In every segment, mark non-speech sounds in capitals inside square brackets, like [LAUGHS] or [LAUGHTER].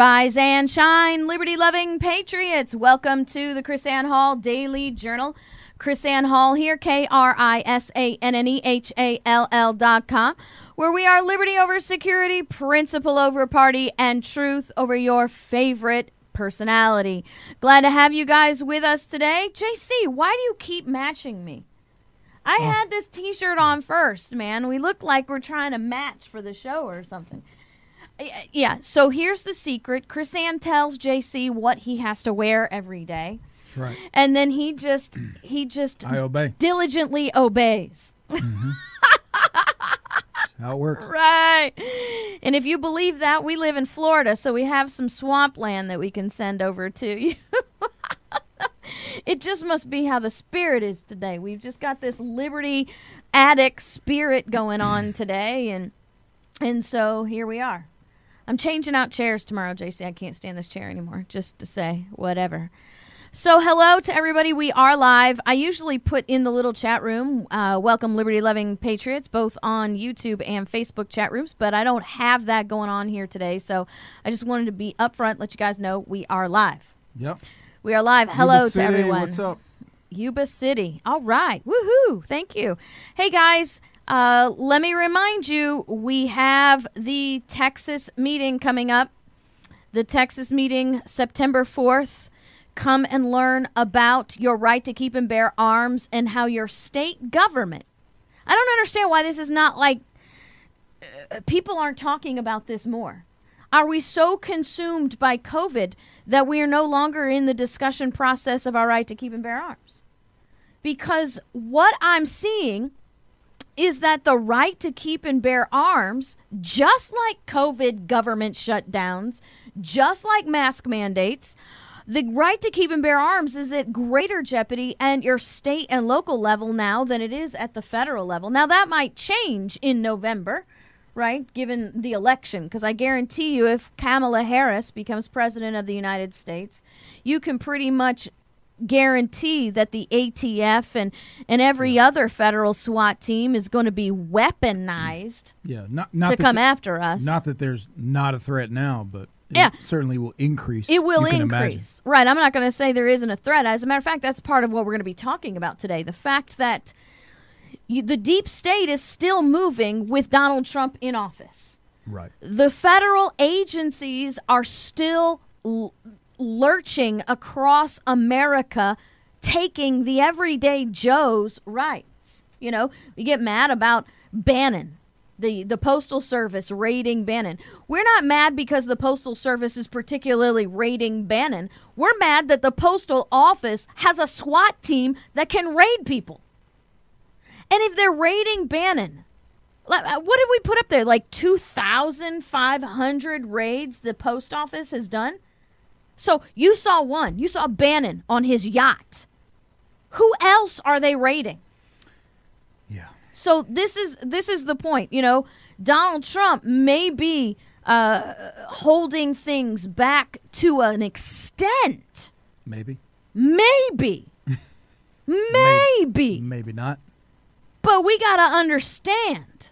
Rise and shine, liberty loving patriots. Welcome to the KrisAnne Hall Daily Journal. KrisAnne Hall here, K R I S A N N E H A L L dot com, where we are liberty over security, principle over party, and truth over your favorite personality. Glad to have you guys with us today. JC, why do you keep matching me? I Oh. had this t shirt on first, man. We look like we're trying to match for the show or something. Yeah, so here's the secret. KrisAnne tells JC what he has to wear every day. Right. And then he just he just I obey. diligently obeys. Mm-hmm. That's how it works. Right. And if you believe that, we live in Florida, so we have some swampland that we can send over to you. [LAUGHS] it just must be how the spirit is today. We've just got this liberty addict spirit going on mm. today and and so here we are. I'm changing out chairs tomorrow, JC. I can't stand this chair anymore. Just to say whatever. So, hello to everybody. We are live. I usually put in the little chat room, uh, welcome liberty loving patriots, both on YouTube and Facebook chat rooms, but I don't have that going on here today. So, I just wanted to be upfront, let you guys know we are live. Yep. We are live. Hello Yuba to City, everyone. What's up? Yuba City. All right. Woohoo. Thank you. Hey, guys. Uh, let me remind you we have the Texas meeting coming up. The Texas meeting, September 4th. Come and learn about your right to keep and bear arms and how your state government. I don't understand why this is not like uh, people aren't talking about this more. Are we so consumed by COVID that we are no longer in the discussion process of our right to keep and bear arms? Because what I'm seeing is that the right to keep and bear arms, just like COVID government shutdowns, just like mask mandates, the right to keep and bear arms is at greater jeopardy at your state and local level now than it is at the federal level. Now, that might change in November, right, given the election, because I guarantee you if Kamala Harris becomes president of the United States, you can pretty much guarantee that the ATF and, and every other federal SWAT team is going to be weaponized Yeah. Not not to come the- after us. Not that there's not a threat now, but it Yeah. certainly will increase. It will can imagine. increase. Right. I'm not going to say there isn't a threat. As a matter of fact, that's part of what we're going to be talking about today. The fact that you, the deep state is still moving with Donald Trump in office. Right. The federal agencies are still l- lurching across America, taking the everyday Joe's rights. You know, we get mad about Bannon, the, the Postal Service raiding Bannon. We're not mad because the Postal Service is particularly raiding Bannon. We're mad that the Postal Office has a SWAT team that can raid people. And if they're raiding Bannon, uh, what did we put up there? Like 2,500 raids the post office has done? So you saw one. You saw Bannon on his yacht. Who else are they raiding? Yeah. So this is this is the point. You know, Donald Trump may be uh, holding things back to an extent. Maybe. Maybe. [LAUGHS] Maybe. Maybe not. But we got to understand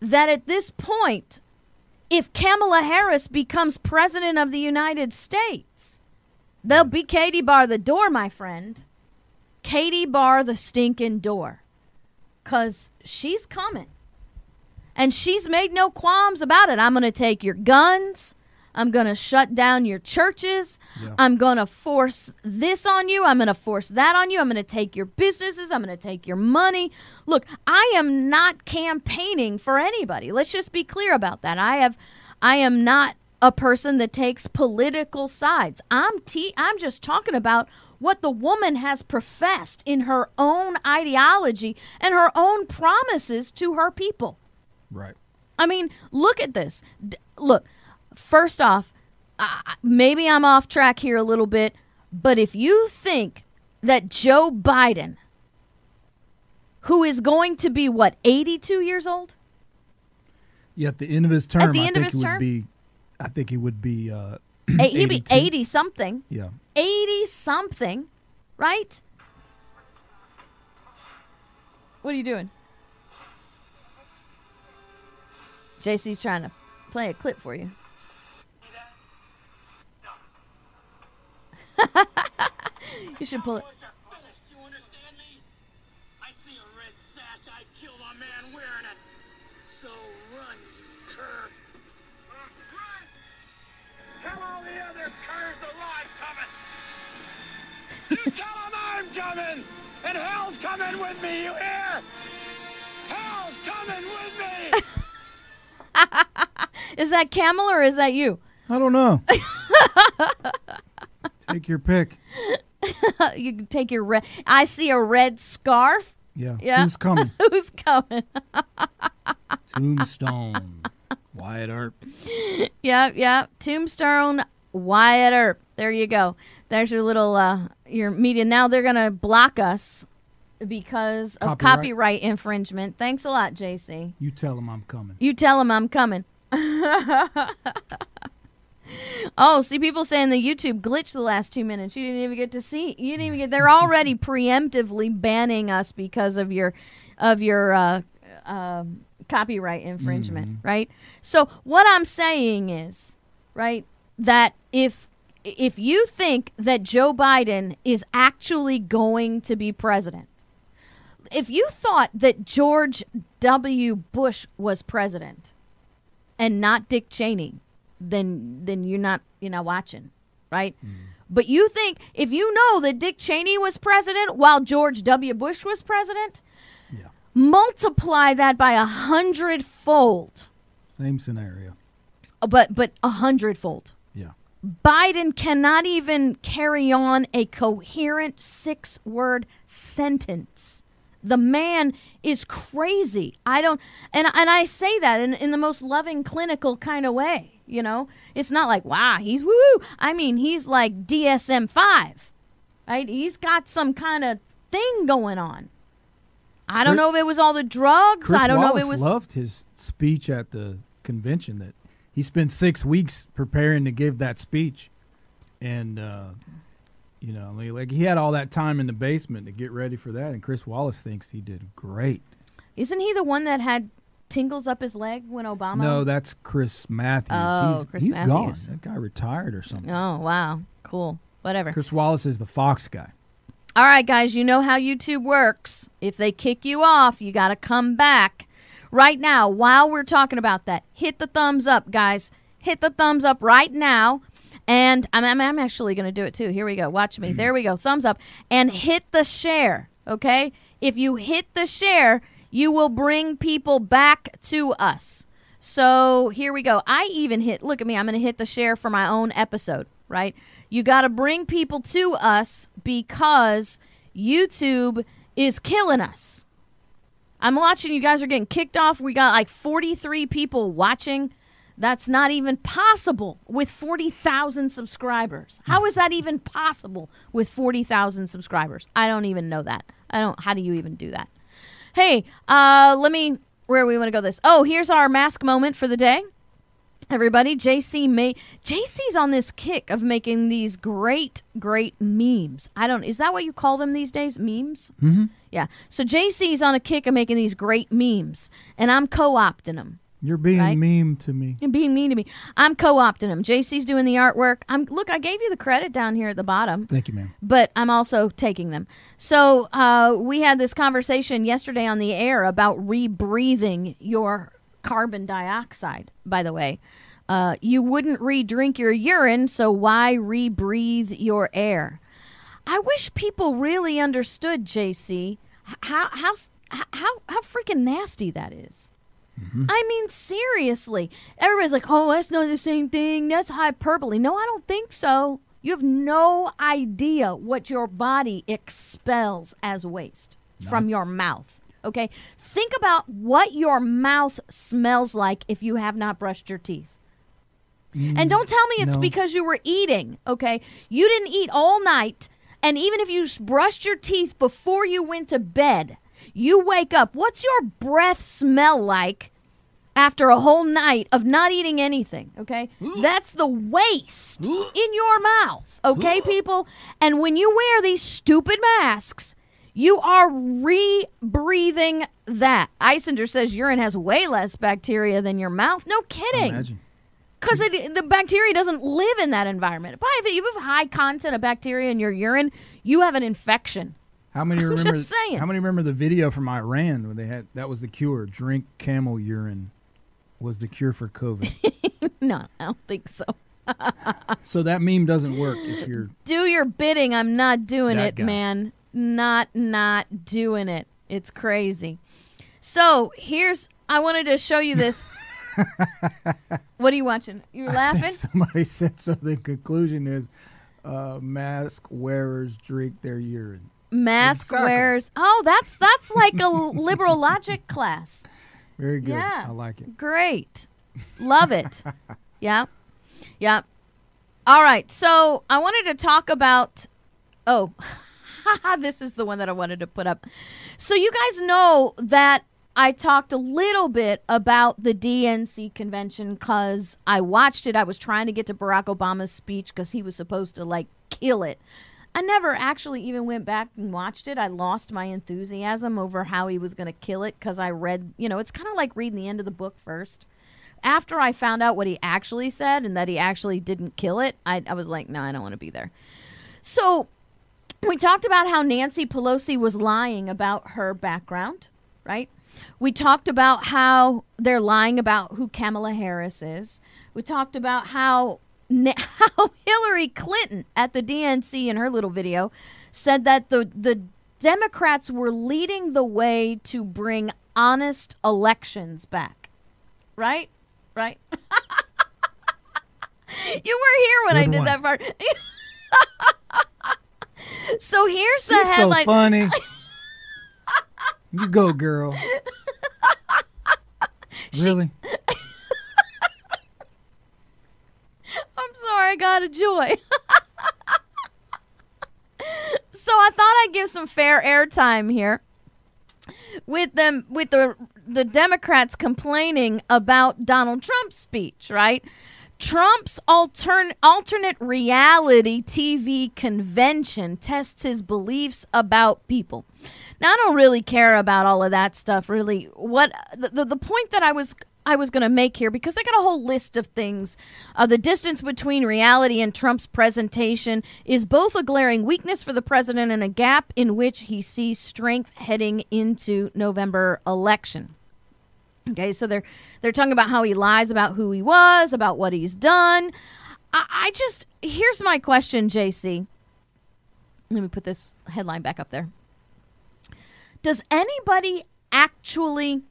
that at this point, if Kamala Harris becomes president of the United States, they'll be Katie bar the door, my friend. Katie bar the stinking door. Because she's coming. And she's made no qualms about it. I'm going to take your guns. I'm going to shut down your churches. Yeah. I'm going to force this on you. I'm going to force that on you. I'm going to take your businesses. I'm going to take your money. Look, I am not campaigning for anybody. Let's just be clear about that. I have I am not a person that takes political sides. I'm t- I'm just talking about what the woman has professed in her own ideology and her own promises to her people. Right. I mean, look at this. D- look, first off, I maybe I'm off track here a little bit, but if you think that Joe Biden, who is going to be what 82 years old, Yeah, at the end of his term, at the I end of think his he would term? be. I think he would be. Uh, [CLEARS THROAT] he'd be 80 something, yeah. 80 something, right? What are you doing? JC's trying to play a clip for you. You should pull it. Boys are finished, you understand me? I see a red sash, I kill a man wearing it. So run, you cur. run! Tell all the other curs the lie's coming! you tell them I'm coming! And hell's coming with me, you hear? Hell's coming with me! Is that Camel or is that you? I don't know. [LAUGHS] Take your pick. [LAUGHS] you can take your red. I see a red scarf. Yeah. Yeah. Who's coming? [LAUGHS] Who's coming? [LAUGHS] Tombstone. Wyatt Earp. Yep, yep. Tombstone Wyatt Earp. There you go. There's your little uh your media. Now they're gonna block us because of Copyright. copyright infringement. Thanks a lot, JC. You tell them I'm coming. You tell them I'm coming. Oh, see, people saying the YouTube glitched the last two minutes. You didn't even get to see. You didn't even get. They're already preemptively banning us because of your, of your uh, um copyright infringement, right? So what I'm saying is, right, that if if you think that Joe Biden is actually going to be president, if you thought that George W. Bush was president and not Dick Cheney, then then you're not you're not watching, right? Mm. But you think if you know that Dick Cheney was president while George W. Bush was president, Yeah. multiply that by a hundredfold, Same scenario. Uh, but but a hundredfold. Yeah. Biden cannot even carry on a coherent six word sentence. The man is crazy. I don't and and I say that in, in the most loving clinical kind of way, you know? It's not like, wow, he's woo. Woo. I mean, he's like DSM five. Right? He's got some kind of thing going on. I don't Chris- know if it was all the drugs. Chris I don't Wallace know if it was loved his speech at the convention that he spent six weeks preparing to give that speech. And, uh, you know, like, like he had all that time in the basement to get ready for that. And Chris Wallace thinks he did great. Isn't he the one that had tingles up his leg when Obama No, that's Chris Matthews. Oh, he's, Chris he's Matthews. gone. That guy retired or something. Oh, wow. Cool. Whatever. Chris Wallace is the Fox guy. All right, guys, you know how YouTube works. If they kick you off, you got to come back. Right now, while we're talking about that, hit the thumbs up, guys. Hit the thumbs up right now. And I'm, I'm, I'm actually going to do it too. Here we go. Watch me. There we go. Thumbs up. And hit the share, okay? If you hit the share, you will bring people back to us. So here we go. I even hit, look at me, I'm going to hit the share for my own episode, right? You got to bring people to us because YouTube is killing us. I'm watching you guys are getting kicked off. We got like 43 people watching. That's not even possible with 40,000 subscribers. How is that even possible with 40,000 subscribers? I don't even know that. I don't how do you even do that? Hey, uh let me where we want to go this. Oh, here's our mask moment for the day. Everybody, JC may JC's on this kick of making these great, great memes. I don't is that what you call them these days? Memes? Mm-hmm. Yeah. So JC's on a kick of making these great memes, and I'm co-opting them. You're being Right. meme to me. You're being mean to me. I'm co-opting them. JC's doing the artwork. I'm look. I gave you the credit down here at the bottom Thank you, ma'am. but I'm also taking them. So uh, we had this conversation yesterday on the air about rebreathing your carbon dioxide. By the way, uh, you wouldn't re-drink your urine, so why rebreathe your air? I wish people really understood, JC, how how how how freaking nasty that is. Mm-hmm. I mean, seriously. Everybody's like, oh, that's not the same thing. That's hyperbole. No, I don't think so. You have no idea what your body expels as waste from your mouth. Okay? Think about what your mouth smells like if you have not brushed your teeth. Mm, and don't tell me it's no. because you were eating, okay? You didn't eat all night, and even if you brushed your teeth before you went to bed, you wake up. What's your breath smell like after a whole night of not eating anything, okay? Mm. That's the waste mm. in your mouth, okay, mm. people? And when you wear these stupid masks, you are re-breathing that. Isinger says urine has way less bacteria than your mouth. No kidding. Because the bacteria doesn't live in that environment. But if you have high content of bacteria in your urine, you have an infection. How many [LAUGHS] remember? just saying. How many remember the video from Iran where they had that was the cure? Drink camel urine was the cure for COVID. [LAUGHS] no, I don't think so. so that meme doesn't work if you're. Do your bidding. I'm not doing That it, guy. man. Not not doing it. It's crazy. So here's. I wanted to show you this. [LAUGHS] what are you watching? You're laughing. Somebody [LAUGHS] said so. The conclusion is, uh, mask wearers drink their urine. Mask Exactly. wearers. Oh, that's that's like a liberal logic class. Very good. Yeah. I like it. Great. Love it. [LAUGHS] yeah. Yeah. All right. So I wanted to talk about. Oh, [LAUGHS] this is the one that I wanted to put up. So you guys know that I talked a little bit about the DNC convention because I watched it. I was trying to get to Barack Obama's speech because he was supposed to like kill it. I never actually even went back and watched it. I lost my enthusiasm over how he was going to kill it because I read, you know, it's kind of like reading the end of the book first. After I found out what he actually said and that he actually didn't kill it, I, I was like, no, I don't want to be there. So we talked about how Nancy Pelosi was lying about her background, right? We talked about how they're lying about who Kamala Harris is. We talked about how [LAUGHS] how Hillary Clinton at the DNC in her little video said that the the Democrats were leading the way to bring honest elections back. Right? Right? [LAUGHS] you were here when I did one. that part. [LAUGHS] so here's the She's so funny. you go, girl. really? I'm sorry, I got a joy. [LAUGHS] so I thought I'd give some fair airtime here with them with the the Democrats complaining about Donald Trump's speech, right? Trump's altern- alternate reality TV convention tests his beliefs about people. Now I don't really care about all of that stuff really. What the the, the point that I was I was going to make here because they got a whole list of things. Uh, the distance between reality and Trump's presentation is both a glaring weakness for the president and a gap in which he sees strength heading into November election. Okay, so they're they're talking about how he lies about who he was, about what he's done. I, I just here's my question, JC. Let me put this headline back up there. Does anybody actually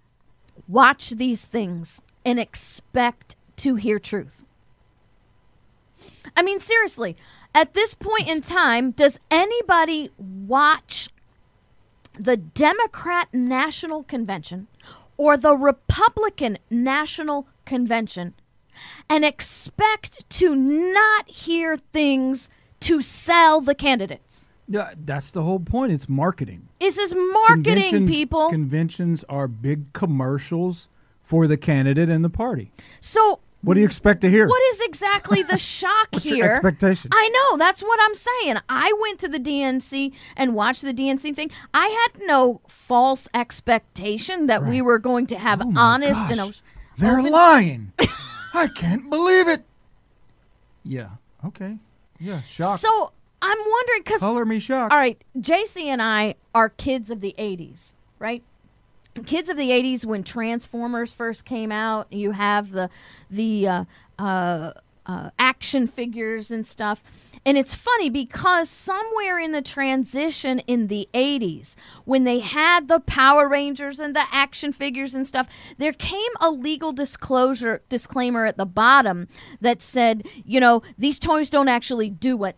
watch these things and expect to hear truth? I mean, seriously, at this point in time, does anybody watch the Democrat National Convention or the Republican National Convention and expect to not hear things to sell the candidates? Yeah, that's the whole point. It's marketing. Is this marketing, Conventions- people? Conventions are big commercials for the candidate and the party. so, What do you expect to hear? what is exactly the [LAUGHS] shock here? expectation? I know. That's what I'm saying. I went to the DNC and watched the DNC thing. I had no false expectation that we were going to have Oh honest and gosh. o- They're open- lying. [LAUGHS] I can't believe it. Yeah. Okay. Yeah. Shock. So I'm wondering because Color me shocked. all right, JC and I are kids of the '80s, right? Kids of the '80s when Transformers first came out. You have the the uh, uh, uh, action figures and stuff. And it's funny because somewhere in the transition in the 80s, when they had the Power Rangers and the action figures and stuff, there came a legal disclosure disclaimer at the bottom that said, you know, these toys don't actually do what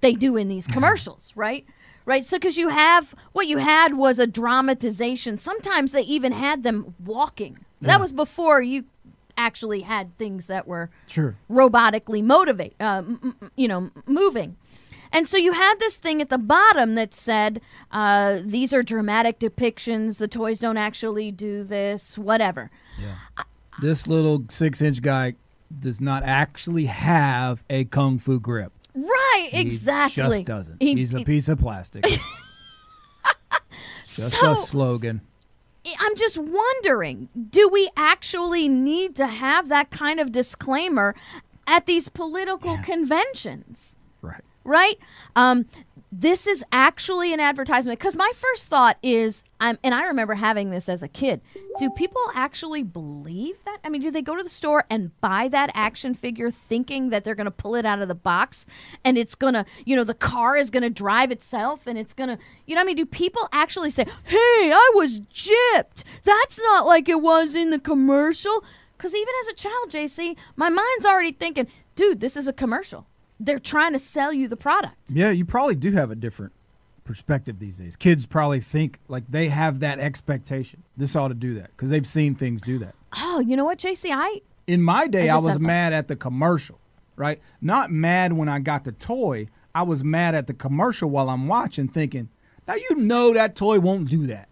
they do in these commercials, right? Right. So, because you have what you had was a dramatization. Sometimes they even had them walking. Yeah. That was before you actually had things that were Sure. robotically motivate, uh, m- m- you know, moving. And so you had this thing at the bottom that said, uh, "These are dramatic depictions. The toys don't actually do this. Whatever." This little six-inch guy does not actually have a kung fu grip. Right. He exactly. He just doesn't. He- He's a piece of plastic. [LAUGHS] just So- a slogan. I'm just wondering do we actually need to have that kind of disclaimer at these political Yeah. conventions? Right. right? Um, this is actually an advertisement because my first thought is, I'm, and I remember having this as a kid. Do people actually believe that? I mean, do they go to the store and buy that action figure thinking that they're going to pull it out of the box and it's going to, you know, the car is going to drive itself and it's going to, you know, I mean, do people actually say, "Hey, I was gypped. That's not like it was in the commercial." Because even as a child, JC, my mind's already thinking, "Dude, this is a commercial." They're trying to sell you the product. Yeah, you probably do have a different perspective these days. Kids probably think like they have that expectation. This ought to do that because they've seen things do that. Oh, you know what, JC? I In my day, I I, was mad at the commercial, right? Not mad when I got the toy. I was mad at the commercial while I'm watching, thinking, now you know that toy won't do that.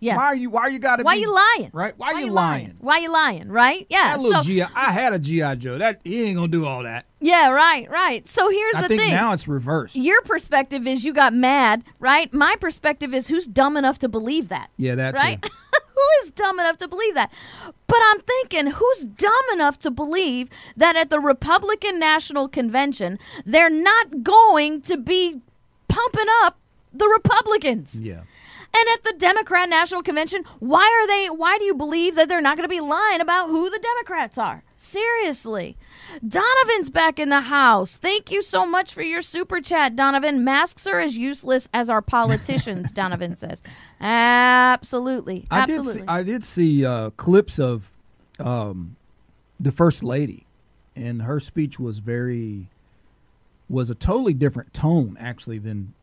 yeah. Why are you? Why are you got to? Why be, you lying? Right? Why, are you lying? Why are you lying? Right? Yeah. That little So GI. I had a GI Joe. That he ain't gonna do all that. Yeah, right, right. So here's I the think thing. now it's reversed. Your perspective is you got mad, right? My perspective is who's dumb enough to believe that. yeah, that right? too. [LAUGHS] Who is dumb enough to believe that? But I'm thinking, who's dumb enough to believe that at the Republican National Convention, they're not going to be pumping up the Republicans? Yeah. And at the Democrat National Convention, why are they why do you believe that they're not going to be lying about who the Democrats are? Seriously. Donovan's back in the house. Thank you so much for your super chat, Donovan. Masks are as useless as our politicians, [LAUGHS] Donovan says. Absolutely. Absolutely. I did see, I did see uh, clips of um, the first lady, and her speech was very was a totally different tone actually than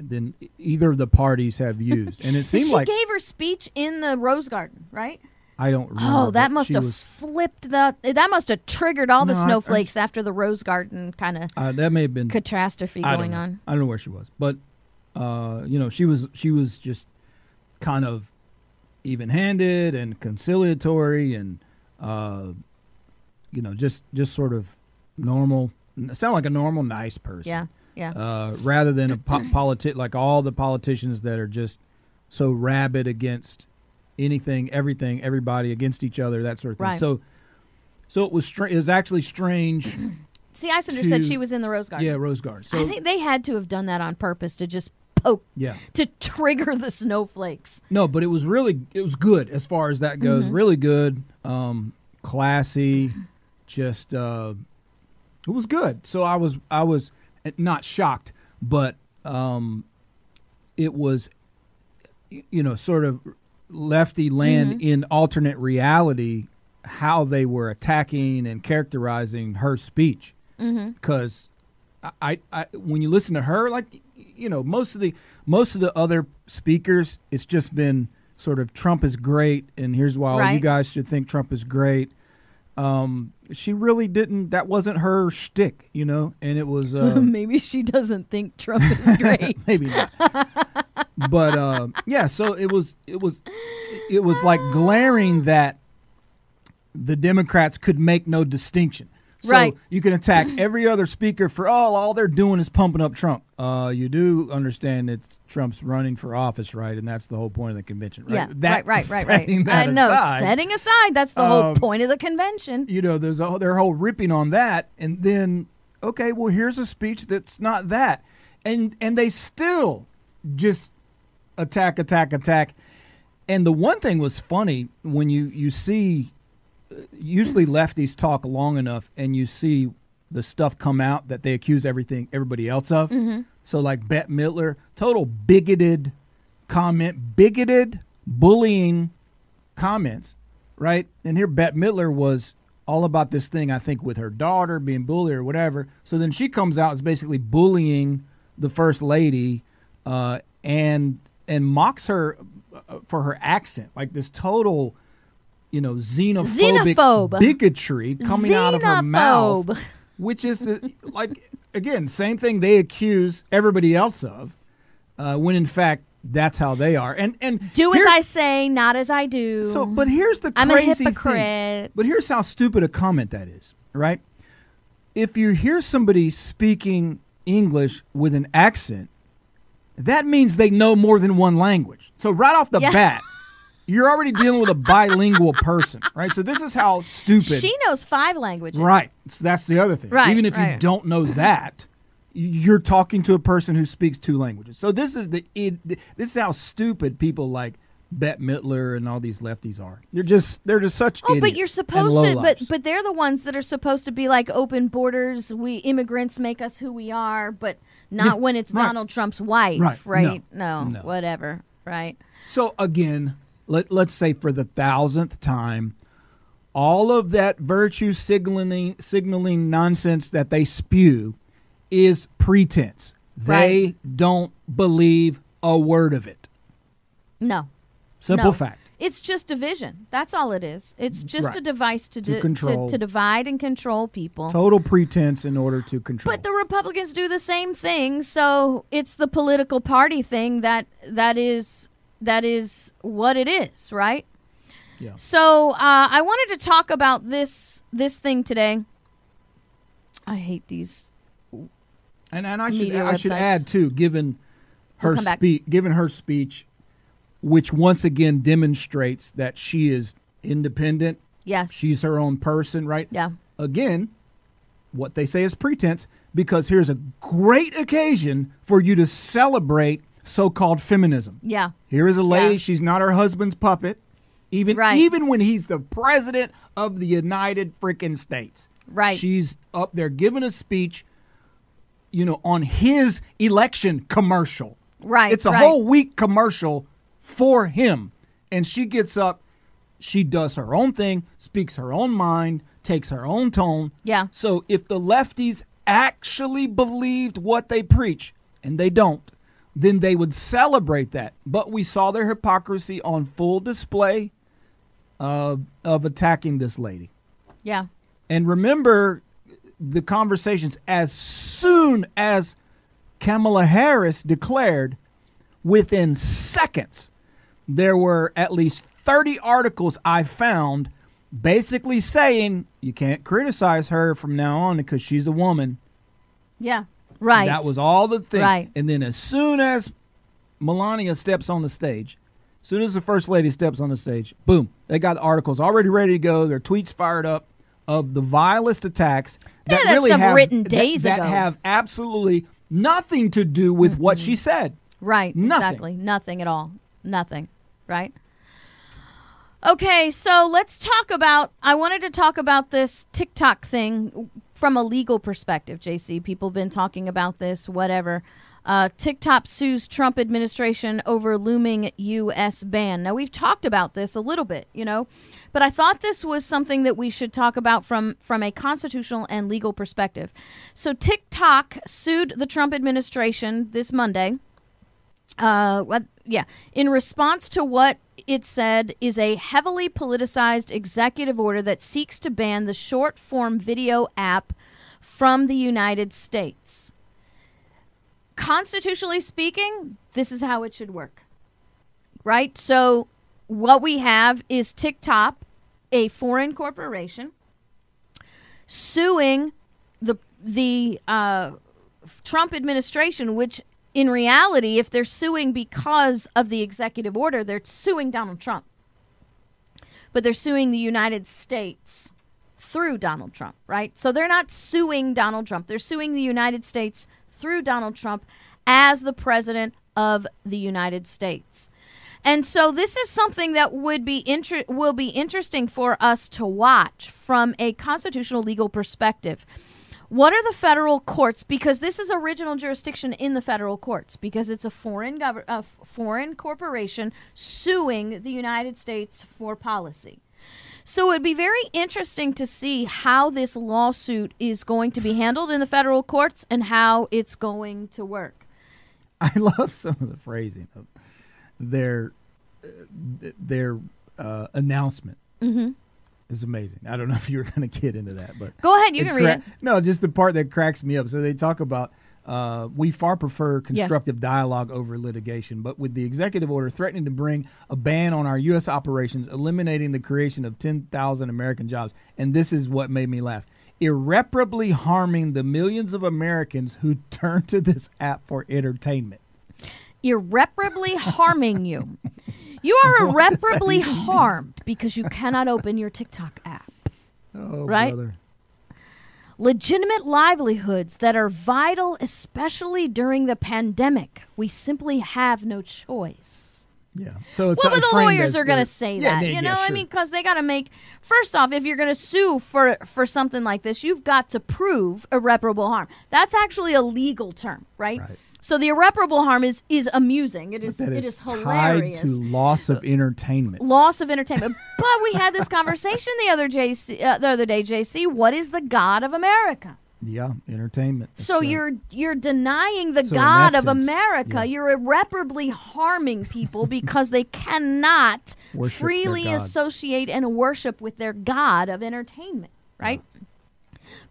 than either of the parties have used, and it seemed she like she gave her speech in the Rose Garden, right? I don't remember. Oh, that must have was- flipped the. That must have triggered all the No, I- I snowflakes after the Rose Garden kind of uh, that may have been catastrophe going know. on. I don't know where she was, but uh, you know, she was she was just kind of even-handed and conciliatory, and uh, you know, just just sort of normal. Sound like a normal, nice person. Yeah, yeah. Uh, rather than a po- [CLEARS THROAT] politic like all the politicians that are just so rabid against anything, everything, everybody against each other, that sort of thing. Right. So, so it was str- it was actually strange. [CLEARS THROAT] See, Icinder said she was in the Rose Garden. yeah, Rose Garden. So I think they had to have done that on purpose to just poke, yeah. to trigger the snowflakes. No, but it was really it was good as far as that goes. Mm-hmm. Really good, um, classy, [CLEARS THROAT] just uh, it was good. So I was I was not shocked, but um, it was you know sort of lefty land Mm-hmm. in alternate reality how they were attacking and characterizing her speech Mm-hmm. because I, I when you listen to her like you know most of the most of the other speakers it's just been sort of Trump is great and here's why all you guys should think Trump is great um she really didn't that wasn't her shtick you know and it was uh, [LAUGHS] Maybe she doesn't think Trump is [LAUGHS] great. maybe not but uh, yeah so it was it was it was like glaring that the democrats could make no distinction so Right. you can attack [CLEARS THROAT] every other speaker for oh all they're doing is pumping up trump uh, you do understand that trump's running for office right and that's the whole point of the convention right Yeah, That- right, right, right, right. I know. aside, Setting aside, that's the whole Um, point of the convention. you know, there's a their whole ripping on that, and then okay, well, here's a speech that's not that, and and they still just attack, attack, attack. And the one thing was funny when you you see, usually lefties talk long enough, and you see the stuff come out that they accuse everything everybody else of. So like Bette Midler, total bigoted comment, bigoted bullying comments, right? And here Bette Midler was all about this thing, I think, with her daughter being bullied or whatever. So then she comes out as basically bullying the first lady, uh, and and mocks her uh, for her accent, like this total, you know, xenophobic Xenophobe. bigotry coming out of her mouth, Xenophobe. which is the [LAUGHS] like again same thing they accuse everybody else of, uh, when in fact that's how they are. And and Do as here's- I say, not as I do. so, but here's the I'm a crazy thing. hypocrite. But here's how stupid a comment that is, right? If you hear somebody speaking English with an accent, that means they know more than one language. So right off the Yeah. bat, You're already dealing with a bilingual person, right? So this is how stupid. She knows five languages. Right. So that's the other thing. Right, Even if you don't know that, you're talking to a person who speaks two languages. So this is the it, this is how stupid people like Bette Midler and all these lefties are. They're just they're just such Oh, but you're supposed to, but but they're the ones that are supposed to be like open borders. We immigrants make us who we are, but not Yeah, when it's right. Donald Trump's wife, Right. right? No. No, No. whatever, right? So again, let let's say for the thousandth time, all of that virtue signaling signaling nonsense that they spew is pretense. They Right. don't believe a word of it. No, Simple no. fact. It's just division. That's all it is. It's just Right. a device to di- to, to divide and control people. Total pretense in order to control. But the Republicans do the same thing, so it's the political party thing that that is that is what it is, right? Yeah. So uh, I wanted to talk about this this thing today. I hate these. And and I should I should websites. add too, given her We'll speech, given her speech, which once again demonstrates that she is independent. Yes. She's her own person, right? yeah. Again, what they say is pretense because here's a great occasion for you to celebrate so-called feminism. Yeah. Here is a lady, Yeah. she's not her husband's puppet. Even Right. even when he's the president of the United freaking States. Right. She's up there giving a speech, you know, on his election commercial. Right. It's a right. whole week commercial for him. And she gets up, she does her own thing, speaks her own mind, takes her own tone. Yeah. So if the lefties actually believed what they preach, and they don't, then they would celebrate that. But we saw their hypocrisy on full display uh, of attacking this lady. Yeah. And remember the conversations as soon as Kamala Harris declared, within seconds, there were at least 30 articles I found basically saying you can't criticize her from now on because she's a woman. Yeah. Right. That was all the thing. Right. And then as soon as Melania steps on the stage, as soon as the first lady steps on the stage, boom, they got articles already ready to go. Their tweets fired up of the vilest attacks that Yeah, that really have written days that, ago. have absolutely nothing to do with what mm-hmm. she said. Right. Nothing. Exactly. Nothing at all. Nothing. Right. Okay, so let's talk about. I wanted to talk about this TikTok thing from a legal perspective, JC. People have been talking about this, whatever. Uh, TikTok sues Trump administration over looming U.S. ban. Now, we've talked about this a little bit, you know, but I thought this was something that we should talk about from, from a constitutional and legal perspective. So, TikTok sued the Trump administration this Monday uh, yeah, in response to what it said is a heavily politicized executive order that seeks to ban the short form video app from the United States. Constitutionally speaking, this is how it should work. Right? So, what we have is TikTok, a foreign corporation, suing the the uh, Trump administration, which in reality, if they're suing because of the executive order, they're suing Donald Trump. But they're suing the United States through Donald Trump, right? So they're not suing Donald Trump. They're suing the United States through Donald Trump as the president of the United States. And so this is something that would be inter- will be interesting for us to watch from a constitutional legal perspective. What are the federal courts? Because this is original jurisdiction in the federal courts, because it's a foreign gov- a foreign corporation suing the United States for policy. So it'd be very interesting to see how this lawsuit is going to be handled in the federal courts and how it's going to work. I [LAUGHS] love some of the phrasing of their uh, their uh, announcement. Mm-hmm. It's amazing. I don't know [LAUGHS] if you were going to get into that, but Go ahead, you can read it. No, just the part that cracks me up. So they talk about uh, we far prefer constructive dialogue over litigation, but with the executive order threatening to bring a ban on our U.S. operations, eliminating the creation of 10,000 American jobs, and this is what made me laugh. Irreparably harming the millions of Americans who [LAUGHS] turn to this app for entertainment. irreparably harming you. [LAUGHS] You are irreparably [LAUGHS] harmed because you cannot open your TikTok app. Oh, Right? brother. Legitimate livelihoods that are vital, especially during the pandemic. We simply have no choice. Yeah. So it's Well, but the lawyers are going to say Yeah, that, you know. yeah, I mean, because they got to make. First off, if you're going to sue for for something like this, you've got to prove irreparable harm. That's actually a legal term, right? Right. So the irreparable harm is is amusing. It is it is is tied hilarious. to loss of entertainment. Loss of entertainment. [LAUGHS] but we had this conversation the other JC, uh, the other day. JC, what is the God of America? Yeah, entertainment. That's So right. you're you're denying the So God of sense, America. yeah. You're irreparably harming people because they cannot [LAUGHS] Worship freely associate and worship with their God of entertainment, right?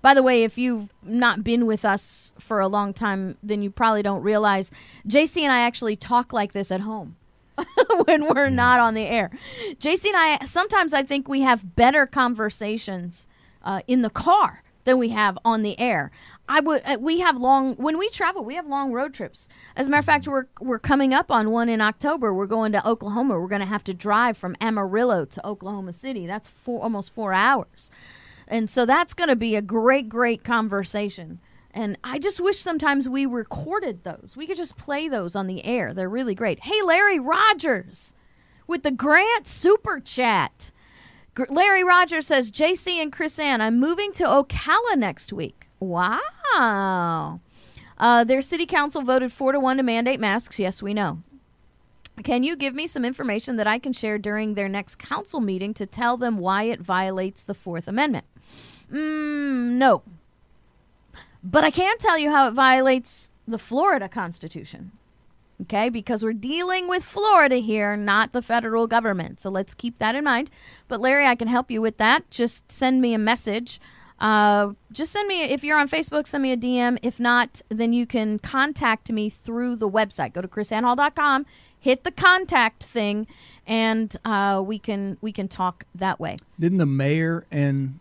By the way, if you've not been with us for a long time, then you probably don't realize JC and I actually talk like this at home [LAUGHS] when we're not on the air. JC and I sometimes I think we have better conversations uh, in the car than we have on the air. I would uh, we have long when we travel, we have long road trips. As a matter of fact, we're we're coming up on one in October. We're going to Oklahoma. We're going to have to drive from Amarillo to Oklahoma City. That's four almost 4 hours. And so that's going to be a great great conversation. And I just wish sometimes we recorded those. We could just play those on the air. They're really great. Hey Larry Rogers with the Grant Super Chat. Larry Rogers says, JC and KrisAnne, I'm moving to Ocala next week. Wow. Uh, their city council voted four to one to mandate masks. Yes, we know. Can you give me some information that I can share during their next council meeting to tell them why it violates the Fourth Amendment? Mm, no. But I can tell you how it violates the Florida Constitution. Okay, because we're dealing with Florida here, not the federal government. So let's keep that in mind. But Larry, I can help you with that. Just send me a message. Uh, just send me, if you're on Facebook, send me a DM. If not, then you can contact me through the website. Go to krisannehall.com, hit the contact thing, and uh, we can we can talk that way. Didn't the mayor and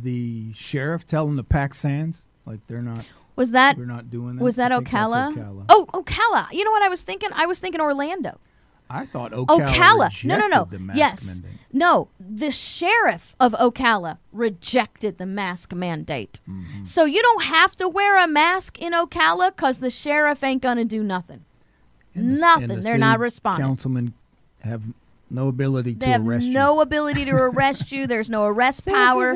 the sheriff telling the pack sands? Like they're not, Was that we're not doing that. was that Ocala? Ocala. Oh, Ocala. You know what I was thinking? I was thinking Orlando. I thought Ocala. Ocala. No, no, no. Yes. mandate. No, the sheriff of Ocala rejected the mask mandate. Mm-hmm. So you don't have to wear a mask in Ocala because the sheriff ain't going to do nothing. And Nothing. the They're not responding. Councilmen have no ability They to have arrest no you. ability to [LAUGHS] arrest you. There's no arrest power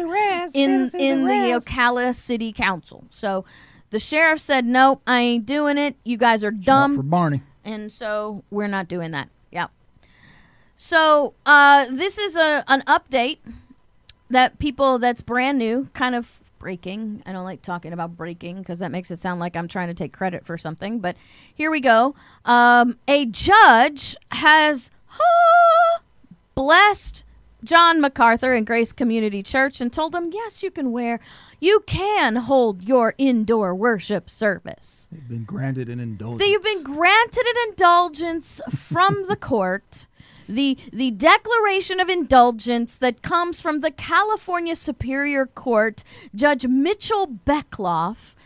in in the Ocala City Council. So the sheriff said, "Nope, I ain't doing it. You guys are Not dumb." for Barney. and so we're not doing that. Yeah. So uh, this is a an update that people that's brand new, kind of breaking. I don't like talking about breaking because that makes it sound like I'm trying to take credit for something. But here we go. Um, a judge has ah, [GASPS] blessed John MacArthur and Grace Community Church and told them, yes, you can wear, you can hold your indoor worship service. They've been granted an indulgence. They've been granted an indulgence from the [LAUGHS] court. The the declaration of indulgence that comes from the California Superior Court, Judge Mitchell Beckloff,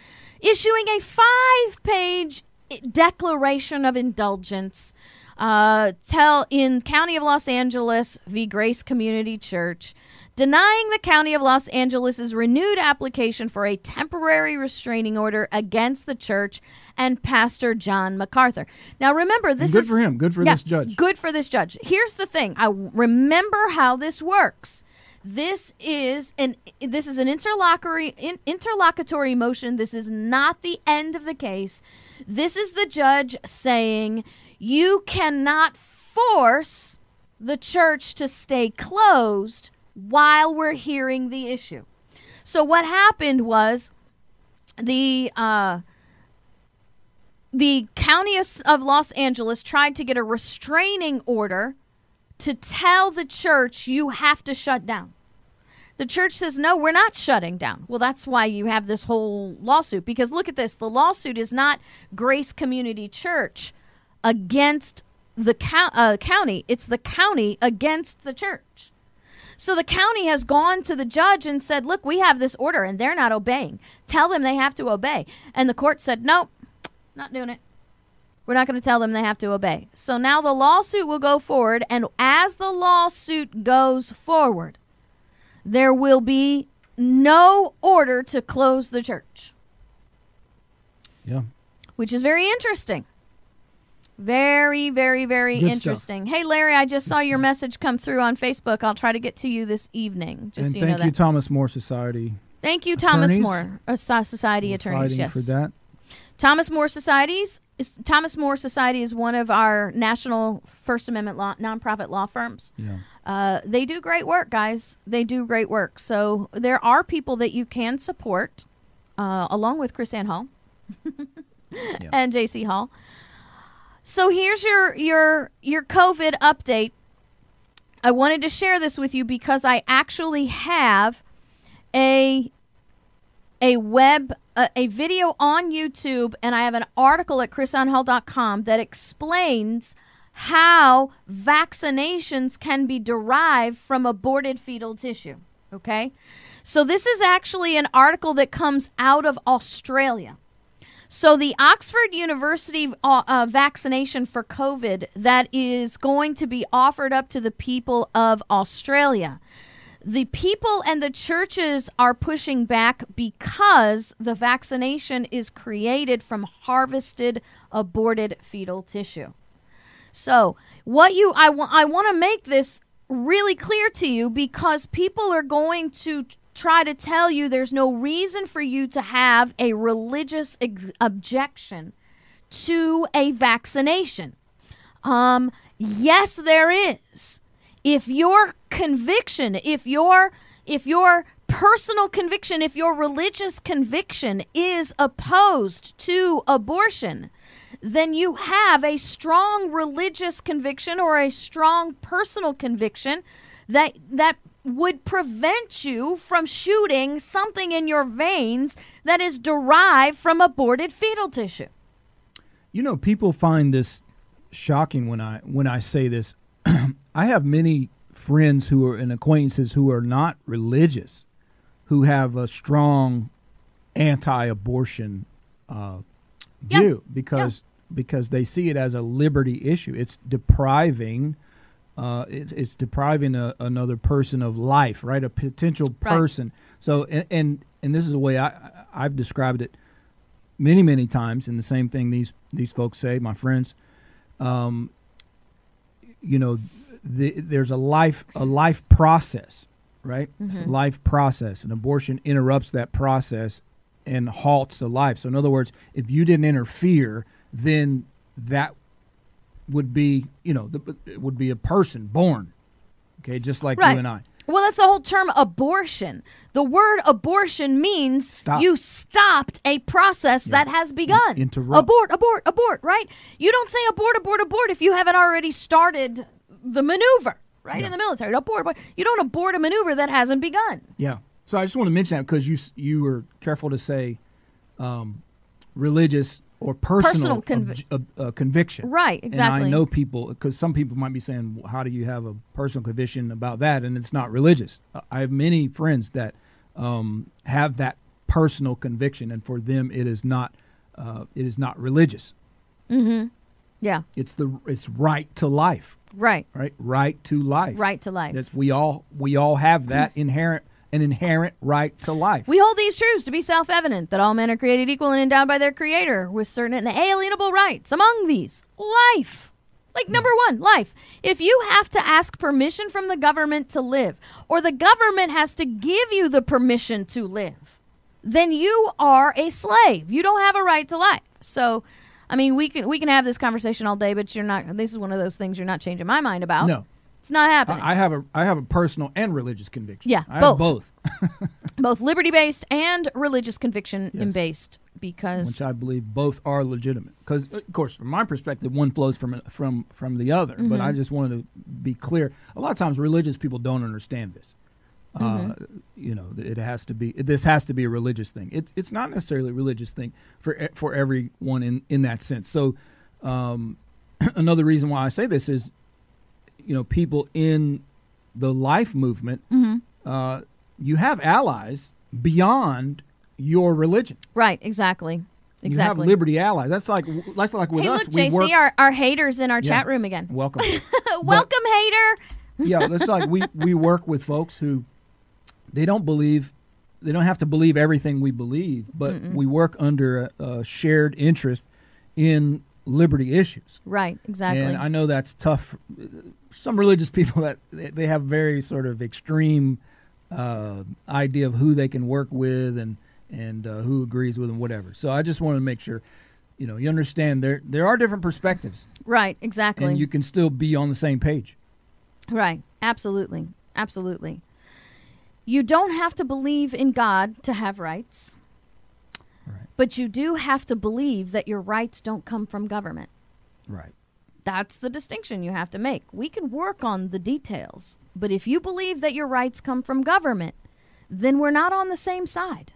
issuing a five-page declaration of indulgence uh, tell in County of Los Angeles v. Grace Community Church, denying the County of Los Angeles's renewed application for a temporary restraining order against the church and Pastor John MacArthur. Now, remember, And this good is for him. Good for yeah, this judge. Good for this judge. Here's the thing. I remember how this works. This is an this is an interlocutory in, interlocutory motion. This is not the end of the case. This is the judge saying you cannot force the church to stay closed while we're hearing the issue. So what happened was the uh, the county of, of Los Angeles tried to get a restraining order to tell the church you have to shut down. The church says, no, we're not shutting down. Well, that's why you have this whole lawsuit. Because look at this the lawsuit is not Grace Community Church against the co- uh, county, it's the county against the church. So the county has gone to the judge and said, look, we have this order and they're not obeying. Tell them they have to obey. And the court said, nope, not doing it. We're not going to tell them they have to obey. So now the lawsuit will go forward, and as the lawsuit goes forward, there will be no order to close the church, Yeah. which is very interesting. Very, very, very Good stuff. interesting. Hey, Larry, I just saw your message come through on Facebook. I'll try to get to you this evening. Just and so you know thank that. you, Thomas More Society. Thank you, Thomas attorneys. More, uh, So- Society for attorneys. Yes, for that. Thomas More Societies. Is, Thomas More Society is one of our national First Amendment law nonprofit law firms. Yeah. Uh, they do great work, guys. They do great work. So there are people that you can support, uh, along with KrisAnne Hall [LAUGHS] and J.C. Hall. So here's your your your COVID update. I wanted to share this with you because I actually have a a web a, a video on YouTube and I have an article at krisannehall.com that explains how vaccinations can be derived from aborted fetal tissue. Okay? So this is actually an article that comes out of Australia. So the Oxford University uh, uh, vaccination for COVID that is going to be offered up to the people of Australia. The people and the churches are pushing back because the vaccination is created from harvested aborted fetal tissue. So, what you I want I want to make this really clear to you because people are going to try to tell you there's no reason for you to have a religious ex- objection to a vaccination. Um yes there is. If your conviction, if your if your personal conviction, if your religious conviction is opposed to abortion, then you have a strong religious conviction or a strong personal conviction that that would prevent you from shooting something in your veins that is derived from aborted fetal tissue. You know, people find this shocking when I when I say this. [CLEARS THROAT] I have many friends who are and acquaintances who are not religious, who have a strong anti-abortion uh, Yeah. view because because they see it as a liberty issue. It's depriving. Uh, it, it's depriving a, another person of life, right? A potential Right. person. So, and, and and this is the way I I've described it many many times, and the same thing these these folks say, my friends. Um, you know, the, there's a life a life process, right? It's a life process. An abortion interrupts that process and halts the life. So, in other words, if you didn't interfere, then that would be, you know, the, it would be a person born, okay, just like Right. you and I. Well, that's the whole term abortion. The word abortion means Stop. you stopped a process that has begun. interrupt. Abort, abort, abort, right? You don't say abort, abort, abort if you haven't already started the maneuver, right? Yeah. In the military. Abort, abort. You don't abort a maneuver that hasn't begun. Yeah. So I just want to mention that because you you were careful to say um, religious or personal, Personal obj- ob- uh, conviction. Right, And exactly. I know people because some people might be saying, "Well, "How do you have a personal conviction about that?" And it's not religious. Uh, I have many friends that um, have that personal conviction, and for them, it is not uh, it is not religious. Mhm. Yeah, It's the it's right to life, right. right? Right to life. Right to life. That's we all we all have that [CLEARS THROAT] inherent an inherent right to life. We hold these truths to be self evident that all men are created equal and endowed by their Creator with certain inalienable rights. Among these, life. Like hmm. number one, life. If you have to ask permission from the government to live, or the government has to give you the permission to live, then you are a slave. You don't have a right to life. So, I mean, we can we can have this conversation all day, but you're not. This is one of those things you're not changing my mind about. No. It's not happening. I I have a I have a personal and religious conviction. Yeah, I both. have both, Both [LAUGHS] liberty based and religious conviction Yes. based, because which I believe both are legitimate. Because of course, from my perspective, one flows from from from the other. But Mm-hmm. I just wanted to be clear. A lot of times, religious people don't understand this. Uh, Mm-hmm. you know, it has to be. This has to be a religious thing. It's it's not necessarily a religious thing for for everyone in in that sense. So, um, [CLEARS THROAT] another reason why I say this is, you know, people in the life movement, Mm-hmm. uh, you have allies beyond your religion. Right, exactly. Exactly. You have Liberty Allies. That's like that's like with hey, us. look, we JC, work, our, our haters in our Yeah. chat room again. welcome. [LAUGHS] Welcome, hater. yeah, it's like we [LAUGHS] we work with folks who they don't believe they don't have to believe everything we believe, but we work under a, a shared interest in liberty issues. Right, exactly. And I know that's tough. Some religious people that they have very sort of extreme uh, idea of who they can work with and and uh, who agrees with them, whatever. So I just want to make sure, you know, you understand there there are different perspectives, right, exactly. and you can still be on the same page. Right. Absolutely. Absolutely. You don't have to believe in God to have rights. But you do have to believe that your rights don't come from government. Right. That's the distinction you have to make. We can work on the details, but if you believe that your rights come from government, then we're not on the same side.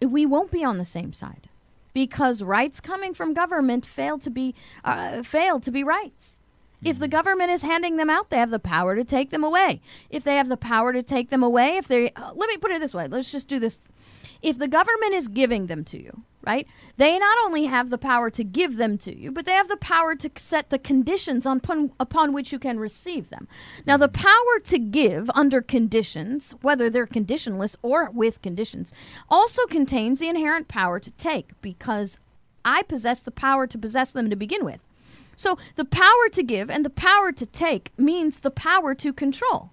We won't be on the same side because rights coming from government fail to be uh, fail to be rights. If the government is handing them out, they have the power to take them away. If they have the power to take them away, if they uh, let me put it this way, let's just do this. If the government is giving them to you, right? They not only have the power to give them to you, but they have the power to set the conditions upon, upon which you can receive them. Now, the power to give under conditions, whether they're conditionless or with conditions, also contains the inherent power to take because I possess the power to possess them to begin with. So the power to give and the power to take means the power to control.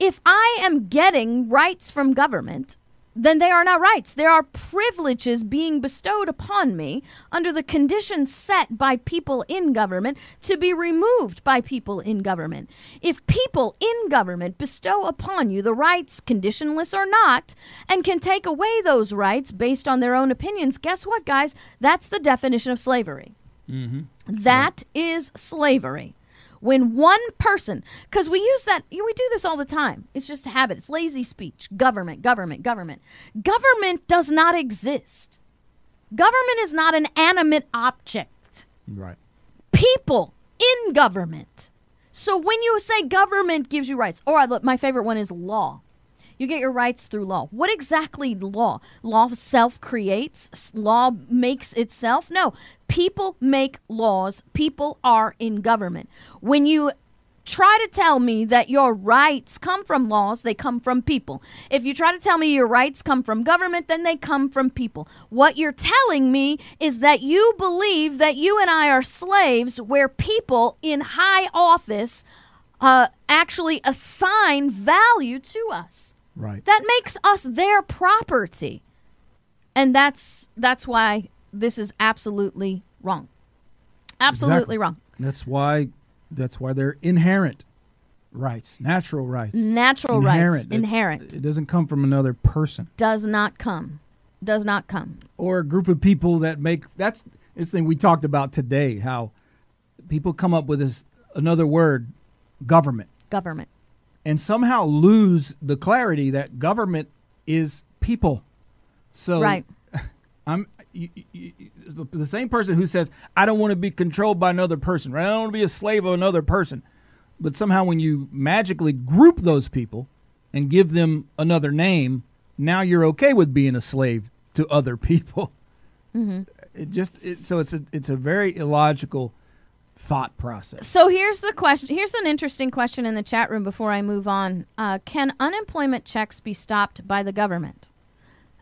If I am getting rights from government, then they are not rights. There are privileges being bestowed upon me under the conditions set by people in government to be removed by people in government. If people in government bestow upon you the rights, conditionless or not, and can take away those rights based on their own opinions, guess what, guys? That's the definition of slavery. Mm-hmm. That is slavery. When one person, because we use that, you know, we do this all the time. It's just a habit. It's lazy speech. Government, government, government. Government does not exist. Government is not an animate object. Right. People in government. So when you say government gives you rights, or I look, my favorite one is law. You get your rights through law. What exactly law? Law self creates. Law makes itself. No, people make laws. People are in government. When you try to tell me that your rights come from laws, they come from people. If you try to tell me your rights come from government, then they come from people. What you're telling me is that you believe that you and I are slaves where people in high office uh, actually assign value to us. Right. That makes us their property. And that's that's why this is absolutely wrong. Absolutely Exactly. wrong. That's why. That's why they're inherent rights, natural rights. Natural inherent. rights, That's- inherent, It doesn't come from another person does not come. Does not come. or a group of people that make. That's this thing we talked about today. How people come up with this another word, government, Government. And somehow lose the clarity that government is people. So Right. [LAUGHS] I'm you, you, you- the- same person who says I don't want to be controlled by another person, right? I don't want to be a slave of another person. But somehow, when you magically group those people and give them another name, now you're okay with being a slave to other [LAUGHS] people. Mm-hmm. It just it, so it's a it's a very illogical thought process. So here's the question. Here's an interesting question in the chat room before I move on. Uh, can unemployment checks be stopped by the government?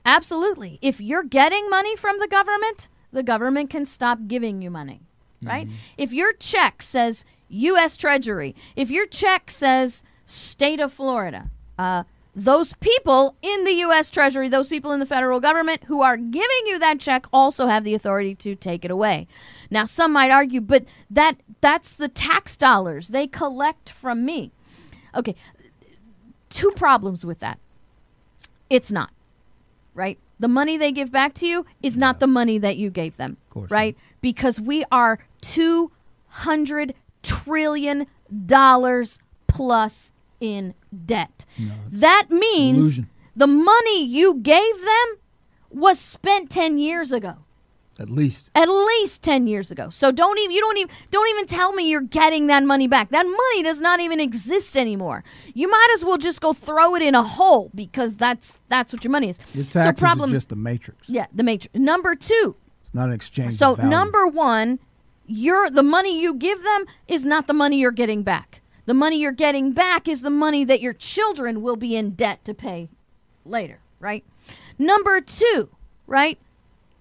Absolutely. If you're getting money from the government, the government can stop giving you money, right? If your check says U.S. Treasury, if your check says State of Florida, uh, those people in the U.S. Treasury, those people in the federal government who are giving you that check also have the authority to take it away. Now, some might argue, but that that's the tax dollars they collect from me. Okay, two problems with that. It's not right? The money they give back to you is not the money that you gave them, right? Because we are two hundred trillion dollars plus in debt. that means the money you gave them was spent ten years ago At least at least 10 years ago so don't even you don't even don't even tell me you're getting that money back that money does not even exist anymore you might as well just go throw it in a hole because that's that's what your money is your so problem is just the matrix. yeah the matrix number two It's not an exchange. So number one, you're the money you give them is not the money you're getting back. The money you're getting back is the money that your children will be in debt to pay later, right? Number two, right?